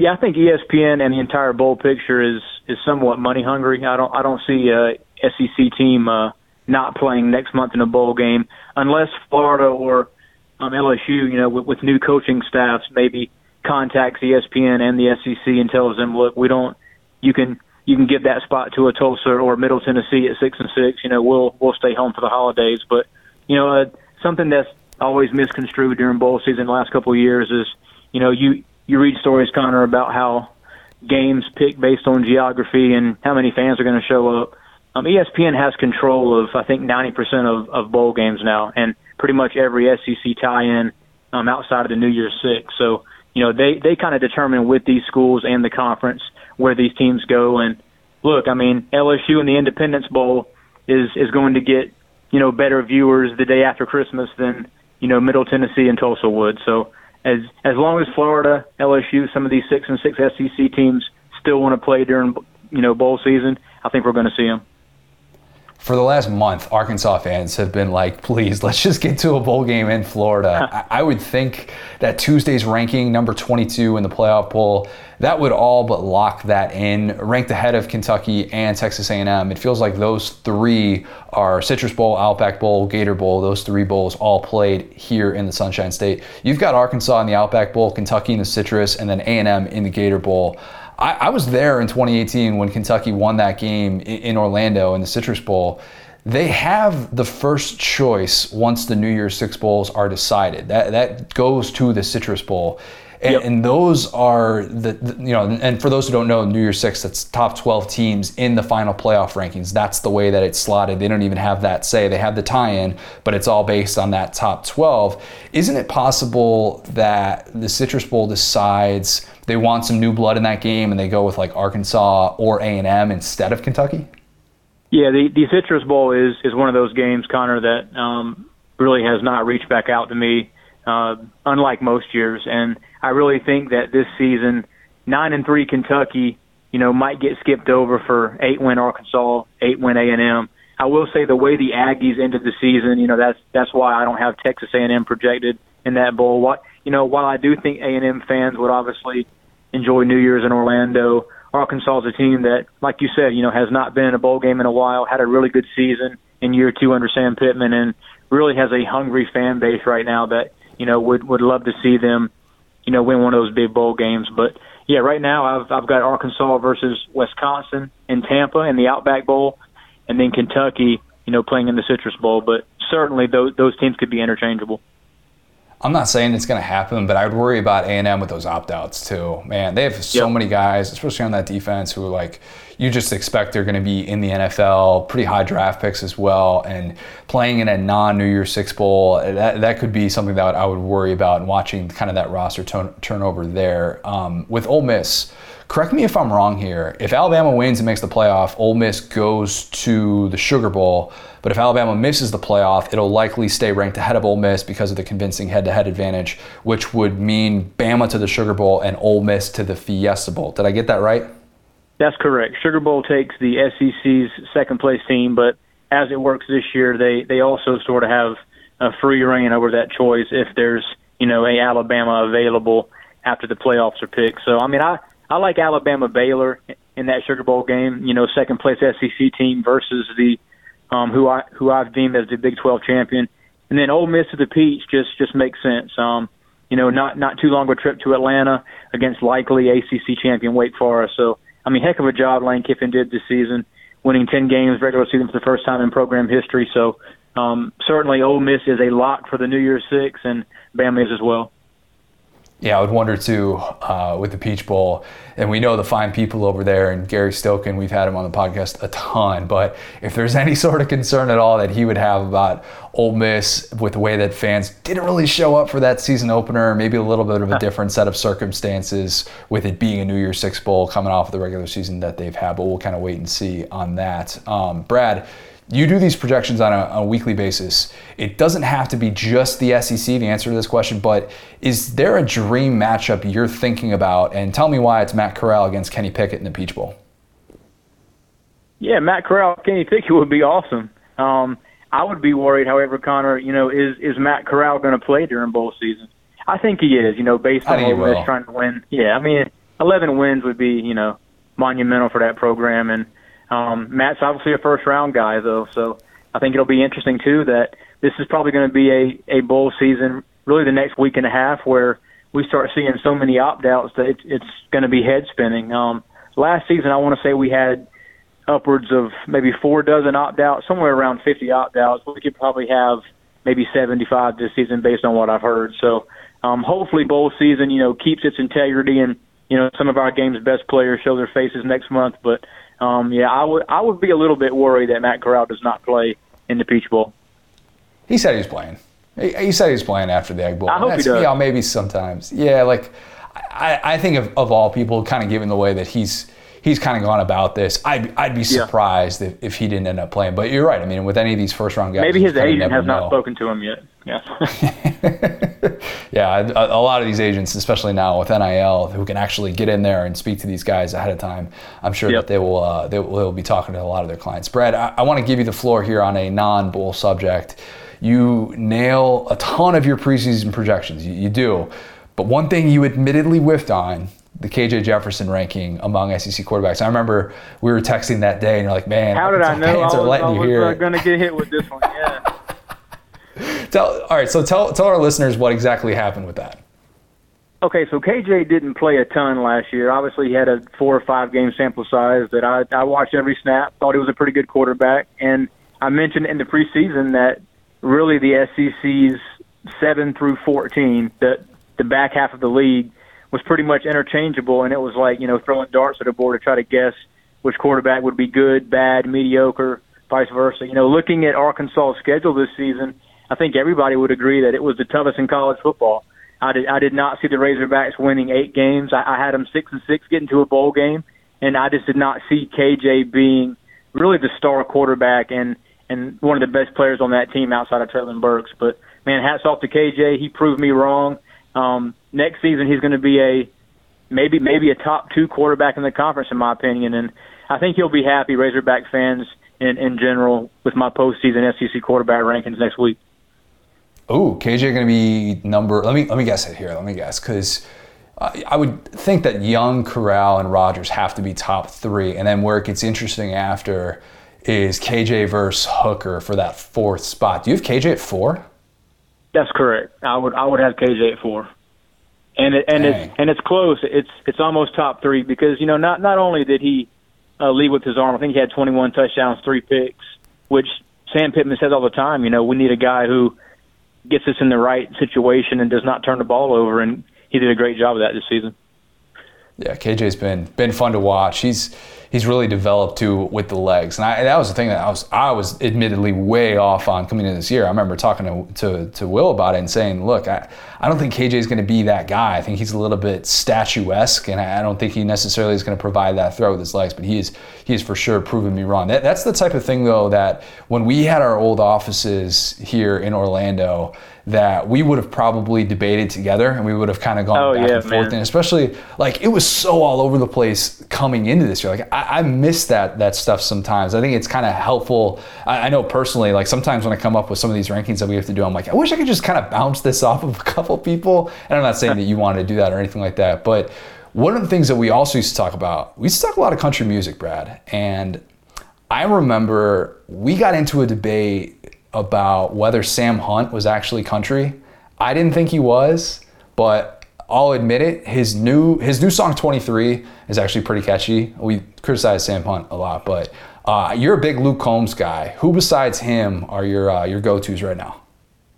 Yeah, I think ESPN and the entire bowl picture is is somewhat money hungry. I don't I don't see a SEC team uh, not playing next month in a bowl game unless Florida or um, LSU, you know, with, with new coaching staffs, maybe contacts ESPN and the SEC and tells them, look, we don't, you can you can give that spot to a Tulsa or Middle Tennessee at six and six. You know, we'll we'll stay home for the holidays. But you know, uh, something that's always misconstrued during bowl season the last couple of years is, you know, you you read stories, Connor, about how games picked based on geography and how many fans are going to show up. Um, ESPN has control of I think 90% of, of bowl games now, and pretty much every SEC tie-in um, outside of the New Year's Six. So you know they they kind of determine with these schools and the conference where these teams go. And look, I mean LSU in the Independence Bowl is is going to get you know better viewers the day after Christmas than you know Middle Tennessee and Tulsa would. So as as long as Florida, LSU, some of these six and six SEC teams still want to play during you know bowl season, I think we're going to see them for the last month, Arkansas fans have been like, please, let's just get to a bowl game in Florida. I, I, would think that Tuesday's ranking, number 22 in the playoff poll, that would all but lock that in, ranked ahead of Kentucky and Texas A&M. It feels like those three are Citrus Bowl, Outback Bowl, Gator Bowl. Those three bowls all played here in the Sunshine State. You've got Arkansas in the Outback Bowl, Kentucky in the Citrus, and then A&M in the Gator Bowl. I, I, was there in 2018 when Kentucky won that game in, in Orlando in the Citrus Bowl. They have the first choice once the New Year's Six Bowls are decided. That that goes to the Citrus Bowl. And, yep. and, those are the, the, you know and for those who don't know new year's six that's top 12 teams in the final playoff rankings that's the way that it's slotted they don't even have that say they have the tie-in but it's all based on that top 12 isn't it possible that the citrus bowl decides they want some new blood in that game and they go with like arkansas or a&m instead of kentucky yeah the, the citrus bowl is, is one of those games connor that um, really has not reached back out to me uh, unlike most years and I really think that this season, nine and three Kentucky, you know, might get skipped over for eight win Arkansas, eight win A and M. I will say the way the Aggies ended the season, you know, that's that's why I don't have Texas A and M projected in that bowl. What you know, while I do think A and M fans would obviously enjoy New Year's in Orlando, Arkansas is a team that, like you said, you know, has not been in a bowl game in a while, had a really good season in year two under Sam Pittman, and really has a hungry fan base right now that you know would would love to see them you know, win one of those big bowl games. But yeah, right now I've I've got Arkansas versus Wisconsin in Tampa in the Outback Bowl, and then Kentucky, you know, playing in the Citrus Bowl. But certainly those those teams could be interchangeable. I'm not saying it's going to happen, but I would worry about A&M with those opt-outs too. Man, they have so yep. many guys, especially on that defense, who are like you just expect they're going to be in the NFL, pretty high draft picks as well, and playing in a non-New Year's Six bowl. That, that could be something that I would worry about and watching kind of that roster turn, turnover there. Um, with Ole Miss, correct me if I'm wrong here. If Alabama wins and makes the playoff, Ole Miss goes to the Sugar Bowl. But if Alabama misses the playoff, it'll likely stay ranked ahead of Ole Miss because of the convincing head-to-head advantage, which would mean Bama to the Sugar Bowl and Ole Miss to the Fiesta Bowl. Did I get that right? That's correct. Sugar Bowl takes the SEC's second place team, but as it works this year, they they also sort of have a free reign over that choice if there's you know a Alabama available after the playoffs are picked. So I mean I I like Alabama Baylor in that Sugar Bowl game. You know, second place SEC team versus the um, who I who I've deemed as the Big 12 champion, and then Ole Miss to the Peach just just makes sense. Um, you know, not not too long a trip to Atlanta against likely ACC champion Wake Forest. So, I mean, heck of a job Lane Kiffin did this season, winning 10 games regular season for the first time in program history. So, um, certainly Ole Miss is a lock for the New Year's Six, and Bama is as well. Yeah, I would wonder too uh, with the Peach Bowl. And we know the fine people over there, and Gary Stokan, we've had him on the podcast a ton. But if there's any sort of concern at all that he would have about Ole Miss with the way that fans didn't really show up for that season opener, maybe a little bit of a different set of circumstances with it being a New Year's Six Bowl coming off of the regular season that they've had. But we'll kind of wait and see on that. Um, Brad, you do these projections on a, a, weekly basis. It doesn't have to be just the SEC to answer to this question, but is there a dream matchup you're thinking about? And tell me why it's Matt Corral against Kenny Pickett in the Peach Bowl. Yeah, Matt Corral, Kenny Pickett would be awesome. Um, I would be worried, however, Connor. You know, is is Matt Corral going to play during bowl season? I think he is. You know, based on Ole Miss trying to win. Yeah, I mean, 11 wins would be you know monumental for that program and um, Matt's obviously a first round guy though, so I think it'll be interesting too that this is probably going to be a a bowl season, really the next week and a half where we start seeing so many opt outs that it's, it's going to be head spinning. Um, last season, I want to say we had upwards of maybe four dozen opt outs, somewhere around 50 opt outs. We could probably have maybe 75 this season based on what I've heard. So um, hopefully, bowl season, you know, keeps its integrity and you know some of our game's best players show their faces next month, but um, yeah, I would I would be a little bit worried that Matt Corral does not play in the Peach Bowl. He said he's playing. He, he said he's playing after the Egg Bowl. I hope he does. Yeah, maybe sometimes. Yeah, like I, I think of, of all people, kind of given the way that he's he's kind of gone about this. I'd, I'd be surprised yeah. if, if he didn't end up playing. But you're right. I mean, with any of these first round guys, maybe his agent has know. not spoken to him yet. Yeah. yeah, a, a, lot of these agents, especially now with NIL, who can actually get in there and speak to these guys ahead of time, I'm sure yep. that they will, uh, they will, they will be talking to a lot of their clients. Brad, I, I want to give you the floor here on a non bull subject. You nail a ton of your preseason projections. You, you do. But one thing you admittedly whiffed on the KJ Jefferson ranking among SEC quarterbacks. I remember we were texting that day, and you're like, "Man, how did I know I was, are letting I was, you hear uh, going to get hit with this one?" Yeah. Tell, all right, so tell tell our listeners what exactly happened with that. Okay, so KJ didn't play a ton last year. Obviously, he had a four or five game sample size that I, I watched every snap. Thought he was a pretty good quarterback, and I mentioned in the preseason that really the SEC's seven through fourteen, the the back half of the league was pretty much interchangeable, and it was like you know throwing darts at a board to try to guess which quarterback would be good, bad, mediocre, vice versa. You know, looking at Arkansas's schedule this season, I think everybody would agree that it was the toughest in college football. I did I did not see the Razorbacks winning eight games. I, I had them six and six getting to a bowl game, and I just did not see KJ being really the star quarterback and and one of the best players on that team outside of Treylon Burks. But man, hats off to KJ. He proved me wrong. Um, next season he's going to be a maybe maybe a top two quarterback in the conference in my opinion, and I think he'll be happy. Razorback fans in in general with my postseason SEC quarterback rankings next week. Oh, KJ going to be number. Let me let me guess it here. Let me guess because. I would think that Young, Corral, and Rogers have to be top three, and then where it gets interesting after is KJ versus Hooker for that fourth spot. Do you have KJ at four? That's correct. I would I would have KJ at four, and it, and it's and it's close. It's it's almost top three because you know not not only did he uh, lead with his arm, I think he had 21 touchdowns, three picks, which Sam Pittman says all the time. You know, we need a guy who gets us in the right situation and does not turn the ball over, and he did a great job of that this season. Yeah, KJ's been been fun to watch. He's he's really developed too with the legs. And, I, that was the thing that I was I was admittedly way off on coming in this year. I remember talking to, to, to Will about it and saying, look, I, I don't think KJ is going to be that guy. I think he's a little bit statuesque, and I don't think he necessarily is going to provide that throw with his legs. But he is he is for sure proven me wrong. That, that's the type of thing though that when we had our old offices here in Orlando that we would have probably debated together and we would have kind of gone oh, back yeah, and forth. Man. And especially like it was so all over the place coming into this year. Like I, I miss that that stuff sometimes. I think it's kind of helpful. I, I, know personally, like sometimes when I come up with some of these rankings that we have to do, I'm like, I wish I could just kind of bounce this off of a couple people. And I'm not saying that you want to do that or anything like that, but one of the things that we also used to talk about, we used to talk a lot of country music, Brad. And I remember we got into a debate about whether Sam Hunt was actually country. I didn't think he was, but I'll admit it. His new his new song 23 is actually pretty catchy. We criticize Sam Hunt a lot, but uh, you're a big Luke Combs guy. Who besides him are your uh, your go tos right now?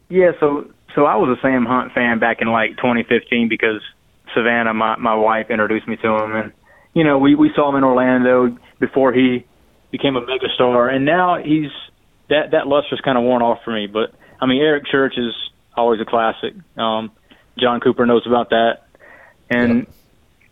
Yeah, so so I was a Sam Hunt fan back in like 2015 because Savannah, my my wife, introduced me to him, and you know we we saw him in Orlando before he became a megastar, and now he's that that luster's kind of worn off for me. But I mean, Eric Church is always a classic. Um, John Cooper knows about that, and Yep.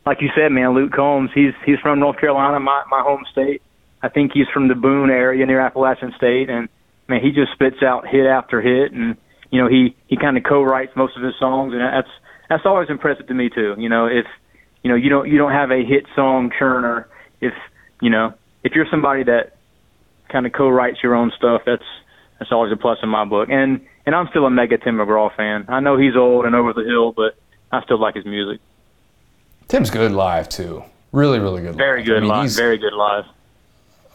like you said, man, Luke Combs, he's he's from North Carolina, my my home state. I think he's from the Boone area near Appalachian State, and man, he just spits out hit after hit, and you know he he kind of co-writes most of his songs, and that's that's always impressive to me too. You know, if you know you don't you don't have a hit song churner, if you know if you're somebody that kind of co-writes your own stuff, that's that's always a plus in my book. And and I'm still a mega Tim McGraw fan. I know he's old and over the hill, but I still like his music. Tim's good live too. Really, really good. Very live. good I mean, live. he's Very good live.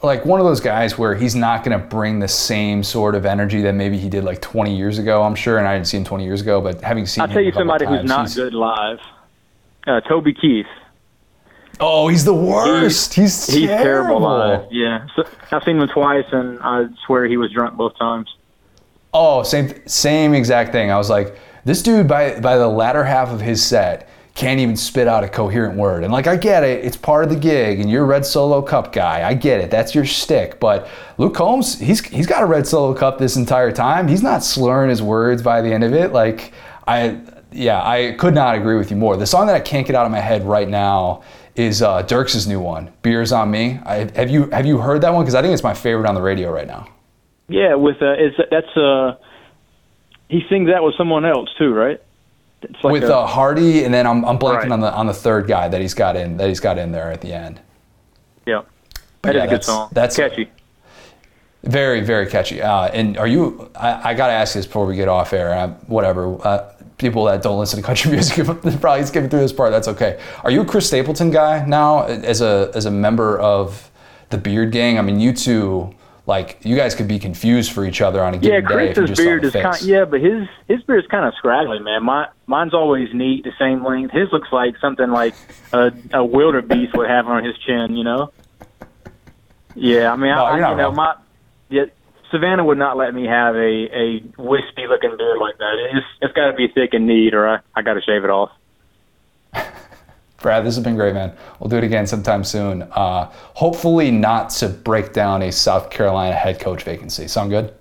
like one of those guys where he's not going to bring the same sort of energy that maybe he did like 20 years ago. I'm sure, and I didn't see him 20 years ago, but having seen I'll tell you somebody who's not good live. Uh, Toby Keith. Oh, he's the worst. He's He's terrible. Yeah, so, I've seen him twice, and I swear he was drunk both times. Oh, same same exact thing. I was like, this dude by by the latter half of his set can't even spit out a coherent word. And like I get it, it's part of the gig, and you're a red solo cup guy. I get it. That's your stick. But Luke Combs, he's he's got a red solo cup this entire time. He's not slurring his words by the end of it. Like I yeah, I could not agree with you more. The song that I can't get out of my head right now is uh, Dierks' new one, "Beers on Me." I, have you have you heard that one? Because I think it's my favorite on the radio right now. Yeah, with uh, is that's uh, he sings that with someone else too, right? It's like with a- uh, Hardy, and then I'm, I'm blanking Right. on the on the third guy that he's got in that he's got in there at the end. yeah, But that is yeah, a good song. that's- catchy. Very very catchy. Uh, and are you? I, I got to ask this before we get off air. Uh, whatever. Uh, people that don't listen to country music probably skipping through this part. That's okay. Are you a Chris Stapleton guy now as a as a member of the Beard Gang? I mean, you two. Like you guys could be confused for each other on a Yeah, given day if you Chris's beard is kind. Yeah, but his his beard is kind of scraggly, man. My mine's always neat, the same length. His looks like something like a, a wildebeest would have on his chin. You know. Yeah, I mean, No, I, you know, wrong. my yeah, Savannah would not let me have a a wispy looking beard like that. It's it's got to be thick and neat, or I I got to shave it off. Brad, this has been great, man. We'll do it again sometime soon. Uh, hopefully, not to break down a South Carolina head coach vacancy. Sound good?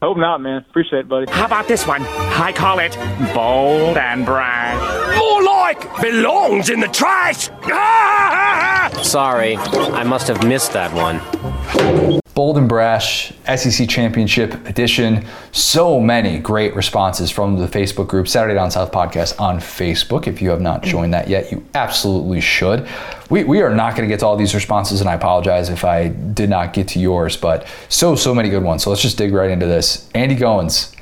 Hope not, man. Appreciate it, buddy. How about this one? I call it bold and brash. More like belongs in the trash. Sorry, I must have missed that one. Bold and Brash SEC Championship Edition. So many great responses from the Facebook group, Saturday Down South Podcast on Facebook. If you have not joined that yet, you absolutely should. We, we are not going to get to all these responses, and I apologize if I did not get to yours, but so, so many good ones. So let's just dig right into this. Andy Goins,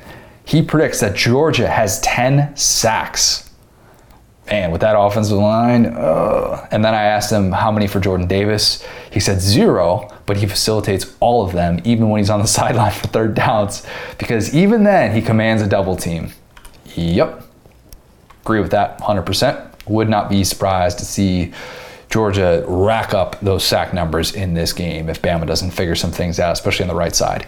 he predicts that Georgia has 10 sacks. And with that offensive line, uh, and then I asked him how many for Jordan Davis. He said zero, but he facilitates all of them, even when he's on the sideline for third downs, because even then he commands a double team. Yep, agree with that 100%. Would not be surprised to see Georgia rack up those sack numbers in this game if Bama doesn't figure some things out, especially on the right side.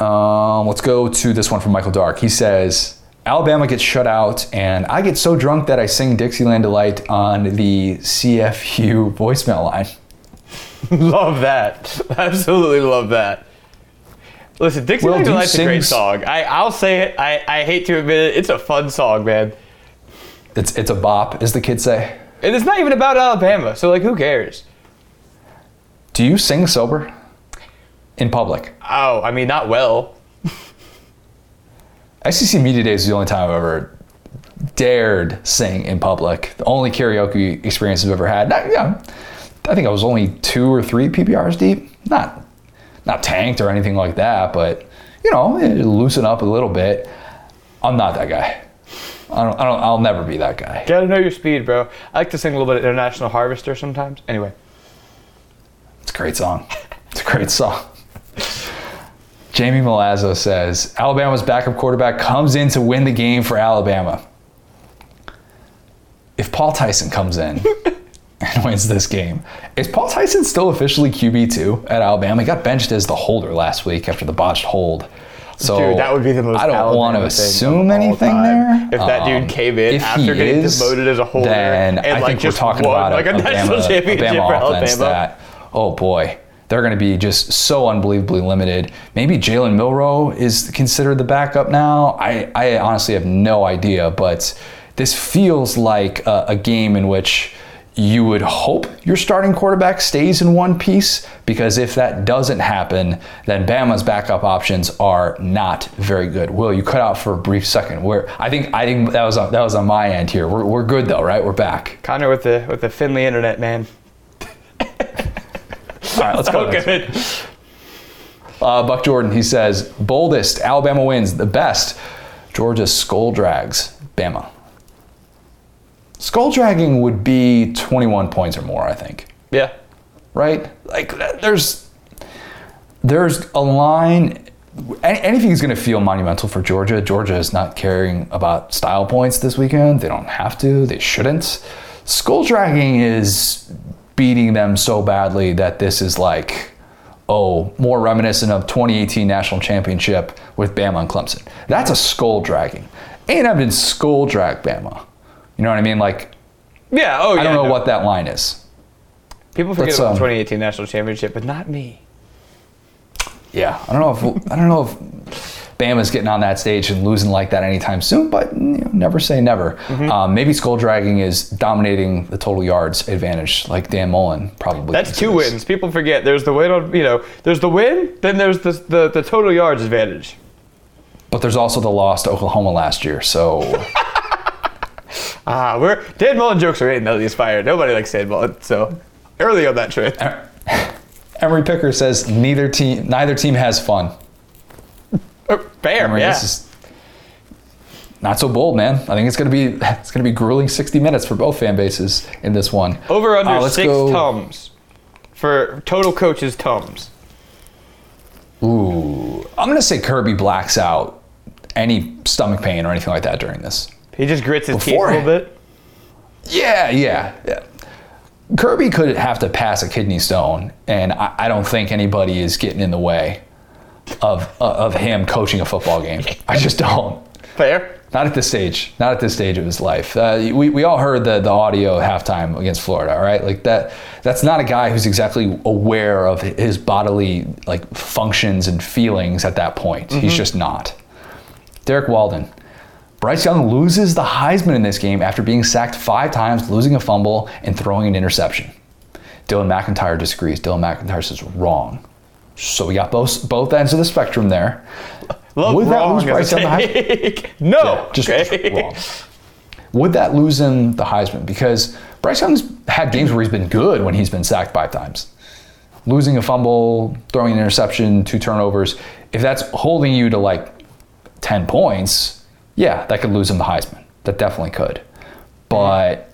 Um, let's go to this one from Michael Dark. He says, Alabama gets shut out, and I get so drunk that I sing Dixieland Delight on the CFU voicemail line. love that. Absolutely love that. Listen, Dixieland do Delight's a great song. I, I'll say it. I, I hate to admit it. It's a fun song, man. It's, it's a bop, as the kids say. And it's not even about Alabama, so like, who cares? Do you sing sober? In public? Oh, I mean, not well. SEC Media Days is the only time I've ever dared sing in public. The only karaoke experience I've ever had. Not, yeah, I think I was only two or three PPRs deep. Not, not tanked or anything like that, but you know, loosen up a little bit. I'm not that guy. I don't. I don't. I'll never be that guy. Gotta know your speed, bro. I like to sing a little bit of International Harvester sometimes. Anyway, It's a great song. It's a great song. Jamie Milazzo says Alabama's backup quarterback comes in to win the game for Alabama. If Paul Tyson comes in and wins this game, is Paul Tyson still officially QB2 at Alabama? He got benched as the holder last week after the botched hold. So Dude, that would be the most. I don't want to assume anything time. there. If that Um, dude came in after getting is, demoted as a holder then and I like think just we're talking won about like a, national Bama, championship Bama for offense Alabama. that oh boy, they're going to be just so unbelievably limited. Maybe Jalen Milroe is considered the backup now. I, I honestly have no idea, but this feels like a, a game in which you would hope your starting quarterback stays in one piece because if that doesn't happen, then Bama's backup options are not very good. Will you cut out for a brief second? Where I think I think that was on, that was on my end here. We're, we're good though, right? We're back. Connor with the with the Finley internet man. All right, let's go. So next. Uh, Buck Jordan, he says, boldest, Alabama wins. The best, Georgia skull drags Bama. Skull dragging would be 21 points or more, I think. Yeah. Right? Like, there's there's a line. Anything is going to feel monumental for Georgia. Georgia is not caring about style points this weekend. They don't have to. They shouldn't. Skull dragging is beating them so badly that this is like, oh, more reminiscent of 2018 national championship with Bama and Clemson. That's a skull dragging. A&M didn't skull drag Bama. You know what I mean? Like, Yeah. Oh, yeah. I don't know no. what that line is. people forget Let's, about um, the 2018 national championship, but not me. Yeah, I don't know if I don't know if Bama's getting on that stage and losing like that anytime soon, but you know, never say never. Mm-hmm. Um, maybe skull dragging is dominating the total yards advantage, like Dan Mullen probably. That's two wins. People forget there's the win on you know there's the win, then there's the the, the total yards advantage. But there's also the loss to Oklahoma last year, so Ah, we're Dan Mullen jokes are getting these fired. Nobody likes Dan Mullen, so early on that trend. Emery Picker says neither team neither team has fun. Fair, yeah. this is not so bold, man. I think it's gonna be it's gonna be grueling 60 minutes for both fan bases in this one. Over under Uh, six go- tums for total coaches tums. Ooh, I'm gonna say Kirby blacks out any stomach pain or anything like that during this. He just grits his Before- teeth a little bit. Yeah, yeah, yeah. Kirby could have to pass a kidney stone, and I, I don't think anybody is getting in the way of of him coaching a football game. I just don't. Fair. Not at this stage. Not at this stage of his life. Uh, we, we all heard the, the audio at halftime against Florida, all right? Like that. That's not a guy who's exactly aware of his bodily like functions and feelings at that point. He's just not. Derek Walden. Bryce Young loses the Heisman in this game after being sacked five times, losing a fumble, and throwing an interception. Dylan McIntyre disagrees. Dylan McIntyre says wrong. So we got both both ends of the spectrum there. Love Would that lose Bryce Young the Heisman? no. Yeah, just, just wrong. Would that lose him the Heisman? Because Bryce Young's had games where he's been good when he's been sacked five times. Losing a fumble, throwing an interception, two turnovers. If that's holding you to like 10 points, yeah, that could lose him the Heisman. That definitely could. But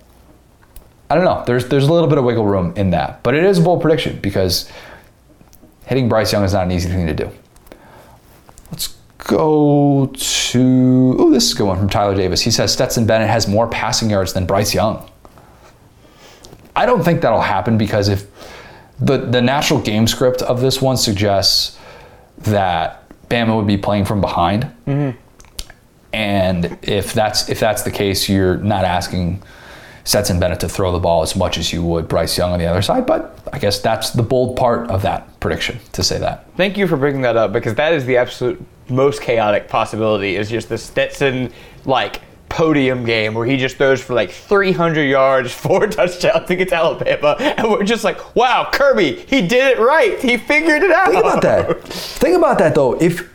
I don't know. There's there's a little bit of wiggle room in that. But it is a bold prediction because hitting Bryce Young is not an easy thing to do. Let's go to. Oh, this is a good one from Tyler Davis. He says Stetson Bennett has more passing yards than Bryce Young. I don't think that'll happen because if the the natural game script of this one suggests that Bama would be playing from behind, mm-hmm. and if that's if that's the case, you're not asking Stetson Bennett to throw the ball as much as you would Bryce Young on the other side. But I guess that's the bold part of that prediction to say that. Thank you for bringing that up because that is the absolute most chaotic possibility is just the Stetson like podium game where he just throws for like 300 yards, four touchdowns against Alabama, and we're just like, wow, Kirby, he did it right. He figured it out. Think about that. Think about that though. If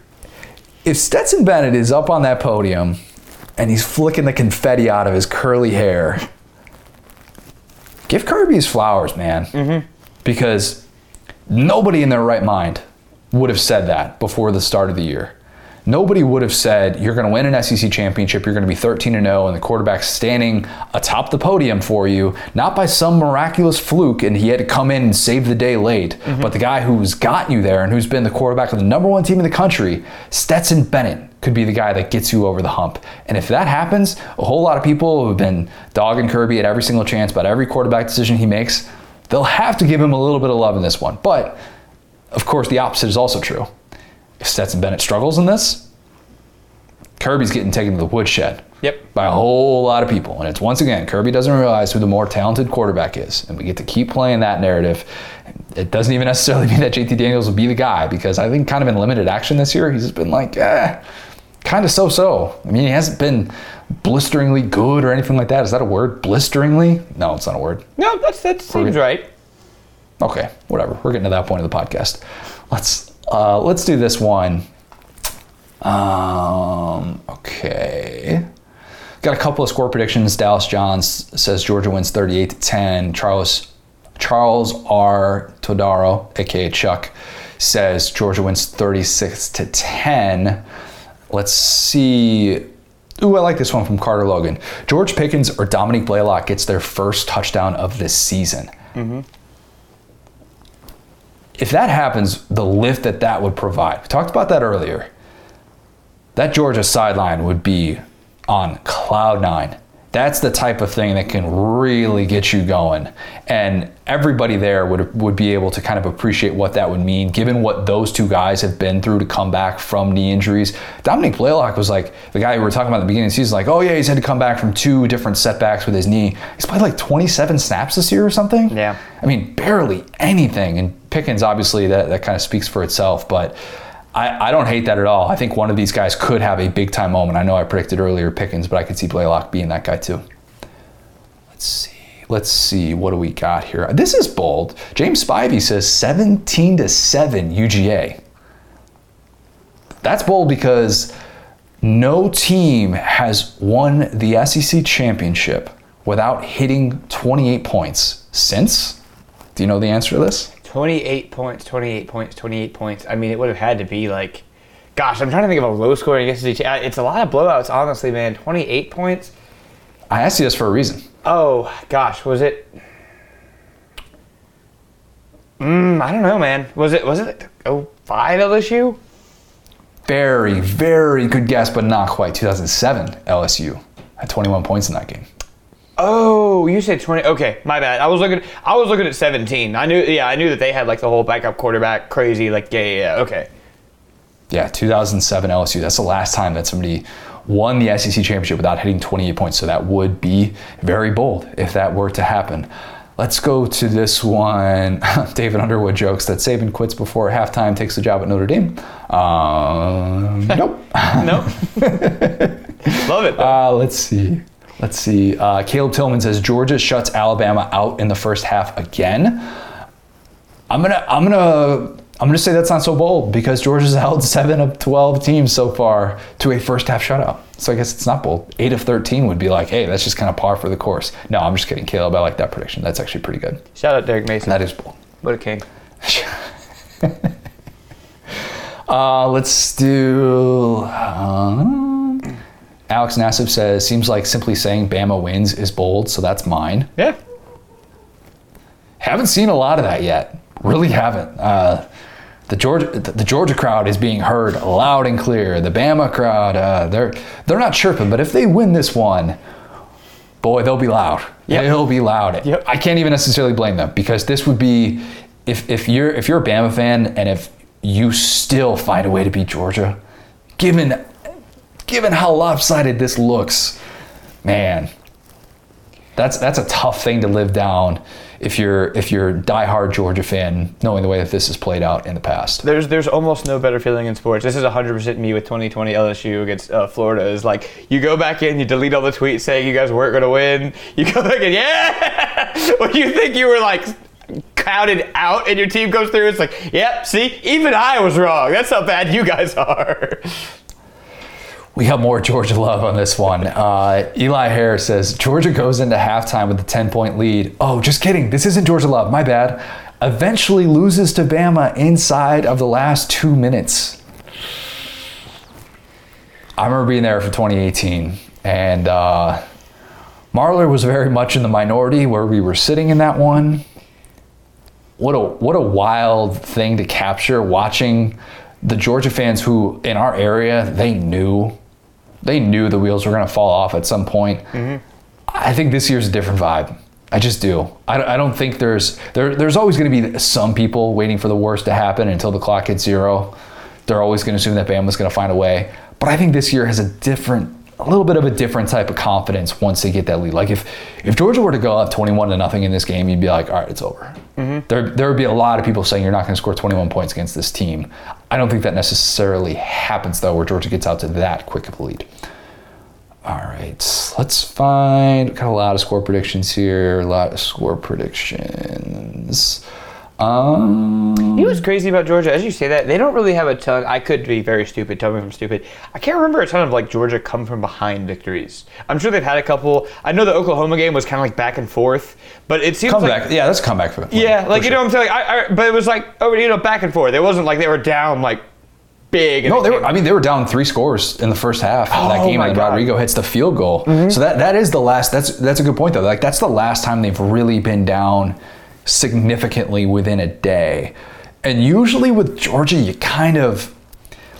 if Stetson Bennett is up on that podium and he's flicking the confetti out of his curly hair, give Kirby his flowers, man. Mm-hmm. Because nobody in their right mind would have said that before the start of the year. Nobody would have said you're going to win an SEC championship, you're going to be 13 and 0 and the quarterback's standing atop the podium for you, not by some miraculous fluke and he had to come in and save the day late, mm-hmm. but the guy who's got you there and who's been the quarterback of the number 1 team in the country, Stetson Bennett could be the guy that gets you over the hump. And if that happens, a whole lot of people who've been dogging Kirby at every single chance about every quarterback decision he makes, they'll have to give him a little bit of love in this one. But of course, the opposite is also true. if Stetson Bennett struggles in this, Kirby's getting taken to the woodshed Yep. by a whole lot of people. And it's once again, Kirby doesn't realize who the more talented quarterback is. And we get to keep playing that narrative. It doesn't even necessarily mean that JT Daniels will be the guy because I think, kind of in limited action this year, he's just been like, eh, kind of so so. I mean, he hasn't been blisteringly good or anything like that. Is that a word? Blisteringly? No, it's not a word. No, that's that seems right. Okay, whatever. We're getting to that point of the podcast. Let's uh, let's do this one. Um, okay. Got a couple of score predictions. Dallas Johns says Georgia wins 38 to 10. Charles Charles R. Todaro, aka Chuck, says Georgia wins 36 to 10. Let's see. Ooh, I like this one from Carter Logan. George Pickens or Dominique Blaylock gets their first touchdown of this season. Mm-hmm. If that happens, the lift that that would provide. We talked about that earlier that Georgia sideline would be on cloud nine. That's the type of thing that can really get you going. And everybody there would, would be able to kind of appreciate what that would mean, given what those two guys have been through to come back from knee injuries. Dominick Blaylock was like the guy we were talking about at the beginning of the season, like, oh yeah, he's had to come back from two different setbacks with his knee. He's played like 27 snaps this year or something. Yeah. I mean, barely anything. And Pickens, obviously, that, that kind of speaks for itself. But I, I don't hate that at all. I think one of these guys could have a big time moment. I know I predicted earlier Pickens, but I could see Blaylock being that guy too. Let's see. Let's see. What do we got here? This is bold. James Spivey says 17 to 7 UGA. That's bold because no team has won the SEC championship without hitting 28 points since. Do you know the answer to this? 28 points, 28 points, 28 points. I mean, it would have had to be like, gosh, I'm trying to think of a low scoring cha- It's a lot of blowouts, honestly, man. 28 points. I asked you this for a reason. Oh gosh, was it? Mm, I don't know, man. Was it? Was it? Oh, five LSU? Very, very good guess, but not quite. 2007 LSU had 21 points in that game. Oh, you said 20. Okay, my bad. I was looking. I was looking at 17. I knew. Yeah, I knew that they had like the whole backup quarterback crazy. Like, yeah, yeah. yeah. Okay. Yeah, 2007 LSU. That's the last time that somebody won the SEC championship without hitting 28 points. So that would be very bold if that were to happen. Let's go to this one. David Underwood jokes that Saban quits before halftime, takes the job at Notre Dame. Um, nope. No. Love it. Uh, let's see. Let's see. Uh, Caleb Tillman says Georgia shuts Alabama out in the first half again. I'm gonna, I'm gonna, I'm gonna say that's not so bold because Georgia's held seven of 12 teams so far to a first half shutout. So I guess it's not bold. Eight of 13 would be like, hey, that's just kind of par for the course. No, I'm just kidding, Caleb. I like that prediction. That's actually pretty good. Shout out Derek Mason. That is bold. what a king. Uh, let's do. um, Alex Nassib says, seems like simply saying Bama wins is bold, so that's mine. Yeah. Haven't seen a lot of that yet. Really haven't. Uh, the Georgia, the Georgia crowd is being heard loud and clear. The Bama crowd, uh, they're they're not chirping, but if they win this one, boy, they'll be loud. Yep. They'll be loud. Yep. I can't even necessarily blame them because this would be if if you're if you're a Bama fan and if you still find a way to beat Georgia, given given how lopsided this looks, man, that's that's a tough thing to live down if you're if you're a diehard Georgia fan, knowing the way that this has played out in the past. There's there's almost no better feeling in sports. This is 100% me with 2020 LSU against uh, Florida. Is like you go back in, you delete all the tweets saying you guys weren't going to win. You go back in, yeah. when you think you were like counted out and your team goes through, it's like, yep. See, even I was wrong. That's how bad you guys are. We got more Georgia love on this one. Uh, Eli Harris says Georgia goes into halftime with a 10 point lead. Oh, just kidding. This isn't Georgia love. My bad. Eventually loses to Bama inside of the last two minutes. I remember being there for 2018, and uh, Marler was very much in the minority where we were sitting in that one. What a what a wild thing to capture watching the Georgia fans who in our area they knew they knew the wheels were going to fall off at some point. Mm-hmm. I think this year's a different vibe. I just do. I, don't- I don't think there's there, there's always going to be some people waiting for the worst to happen until the clock hits zero They're always going to assume that Bama's going to find a way. But I think this year has a different, a little bit of a different type of confidence once they get that lead. Like if if Georgia were to go up 21 to nothing in this game, you'd be like, all right, it's over. Mm-hmm. There there would be a lot of people saying you're not going to score 21 points against this team. I don't think that necessarily happens though, where Georgia gets out to that quick of a lead. All right, let's find. Got a lot of score predictions here. A lot of score predictions. Um, You know what's crazy about Georgia? As you say that, they don't really have a ton. I could be very stupid. Tell me if I'm stupid. I can't remember a ton of like Georgia come from behind victories. I'm sure they've had a couple. I know the Oklahoma game was kind of like back and forth, but it seems comeback. like yeah, that's a comeback for them. yeah, for like you sure. know what I'm saying. I, I, but it was like oh, you know back and forth. It wasn't like they were down like big. No, they were. I mean, they were down three scores in the first half of that Oh game, and Rodrigo hits the field goal. So that that is the last. That's that's a good point though. Like that's the last time they've really been down significantly within a day. And usually with Georgia, you kind of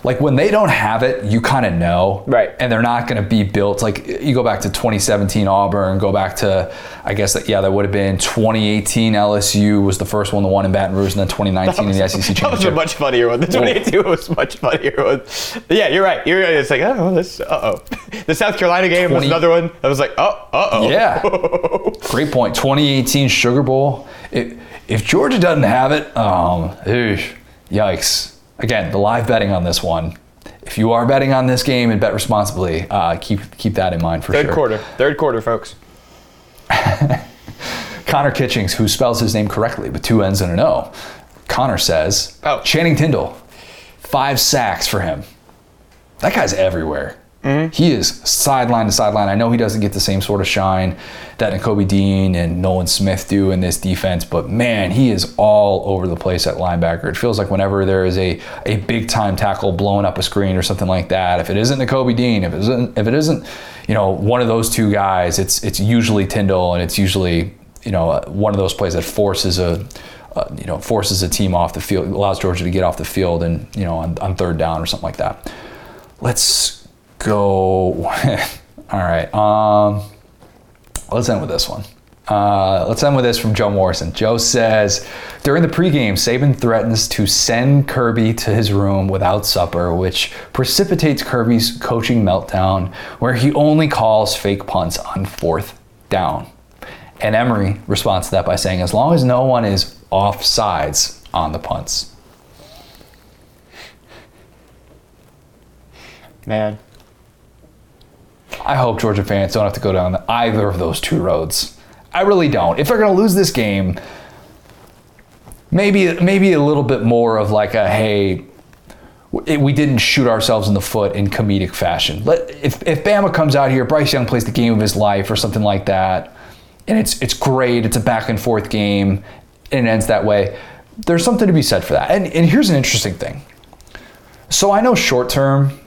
like when they don't have it, you kind of know, Right. And they're not going to be built like you go back to 2017 Auburn, go back to I guess that yeah, that would have been 2018 LSU was the first one, the one in Baton Rouge, and then 2019 in the SEC Championship. That was a much funnier one. The 2018 was much funnier one. Yeah, you're right. You're right. It's like, oh, this, uh oh. The South Carolina game was another one. I was like, oh, uh oh. Yeah. Great point. 2018 Sugar Bowl. If, if Georgia doesn't have it, um, eesh, yikes. Again, the live betting on this one. If you are betting on this game and bet responsibly, uh, keep keep that in mind for Third sure. quarter. Third quarter, folks. Connor Kitchings, who spells his name correctly with two N's and an O. Connor says, Oh. Channing Tindall, five sacks for him. That guy's everywhere. He is sideline to sideline. I know he doesn't get the same sort of shine that Nakobe Dean and Nolan Smith do in this defense, but man, he is all over the place at linebacker. It feels like whenever there is a, a big time tackle blowing up a screen or something like that, if it isn't Nakobe Dean, if it isn't if it isn't, you know, one of those two guys, it's it's usually Tindall and it's usually you know uh, one of those plays that forces a uh, you know forces a team off the field, allows Georgia to get off the field and you know on, on third down or something like that. Let's go. All right. Um, let's end with this one. Uh, let's end with this from Joe Morrison. Joe says during the pregame, Saban threatens to send Kirby to his room without supper, which precipitates Kirby's coaching meltdown, where he only calls fake punts on fourth down. And Emery responds to that by saying, as long as no one is off sides on the punts. Man. I hope Georgia fans don't have to go down either of those two roads. I really don't. If they're going to lose this game, maybe maybe a little bit more of like a hey, we didn't shoot ourselves in the foot in comedic fashion. Let if if Bama comes out here, Bryce Young plays the game of his life or something like that, and it's it's great. It's a back and forth game, and it ends that way. There's something to be said for that. And and here's an interesting thing. So I know short term,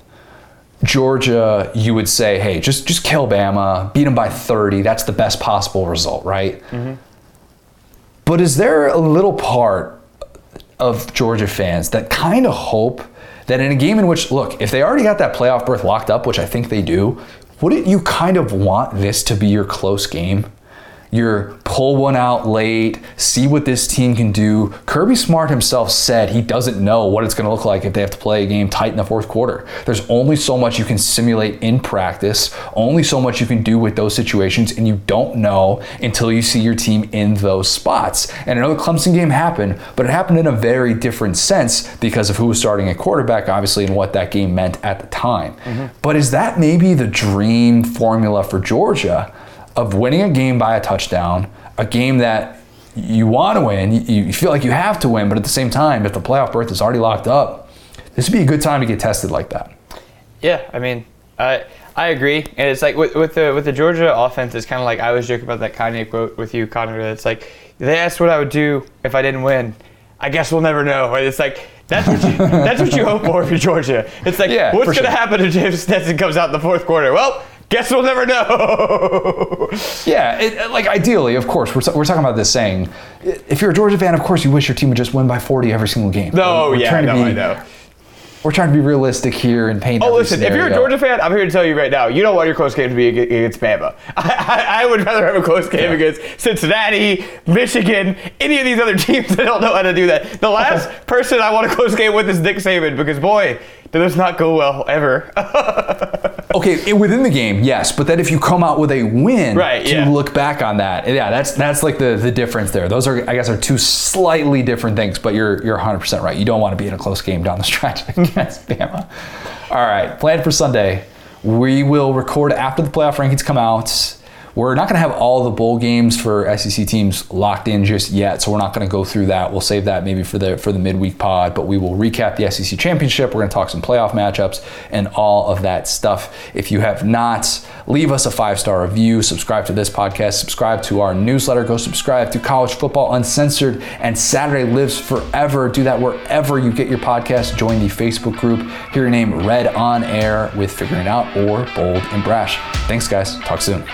Georgia, you would say, hey, just just kill Bama, beat them by 30. That's the best possible result, right? Mm-hmm. But is there a little part of Georgia fans that kind of hope that in a game in which, look, if they already got that playoff berth locked up, which I think they do, wouldn't you kind of want this to be your close game? Your pull one out late, see what this team can do. Kirby Smart himself said he doesn't know what it's going to look like if they have to play a game tight in the fourth quarter. There's only so much you can simulate in practice, only so much you can do with those situations, and you don't know until you see your team in those spots. And I know the Clemson game happened, but it happened in a very different sense because of who was starting at quarterback, obviously, and what that game meant at the time. Mm-hmm. But is that maybe the dream formula for Georgia? of winning a game by a touchdown, a game that you want to win, you, you feel like you have to win, but at the same time, if the playoff berth is already locked up, this would be a good time to get tested like that. Yeah, I mean, I I agree, and it's like with, with the with the Georgia offense, it's kind of like I was joking about that Kanye quote with you, Connor. It's like they asked what I would do if I didn't win. I guess we'll never know. And It's like that's what you, that's what you hope for for Georgia. It's like Yeah, what's gonna sure. happen if James Stetson comes out in the fourth quarter? Well. Guess we'll never know. Yeah, it, like ideally, of course, we're, we're talking about this saying, if you're a Georgia fan, of course you wish your team would just win by 40 every single game. no, We're yeah, trying to no, be- I know. we're trying to be realistic here and paint. Oh, listen, if you're a. Georgia fan, I'm here to tell you right now, you don't want your close game to be ag- against Bama. I, I, I would rather have a close game against Cincinnati, Michigan, any of these other teams that don't know how to do that. The last person I want a close game with is Nick Saban because, boy, did this not go well ever. Okay, within the game, yes, but then if you come out with a win, Right, to yeah. look back on that, yeah, that's that's like the the difference there. Those are, I guess, are two slightly different things. But you're you're 100 percent right. You don't want to be in a close game down the stretch against Bama. All right, plan for Sunday. We will record after the playoff rankings come out. We're not going to have all the bowl games for SEC teams locked in just yet, so we're not going to go through that. We'll save that maybe for the for the midweek pod, but we will recap the SEC championship. We're going to talk some playoff matchups and all of that stuff. If you have not, leave us a five star review, subscribe to this podcast, subscribe to our newsletter, go subscribe to College Football Uncensored and Saturday Lives Forever. Do that wherever you get your podcast. Join the Facebook group. Hear your name read on air with Figuring Out or Bold and Brash. Thanks, guys. Talk soon.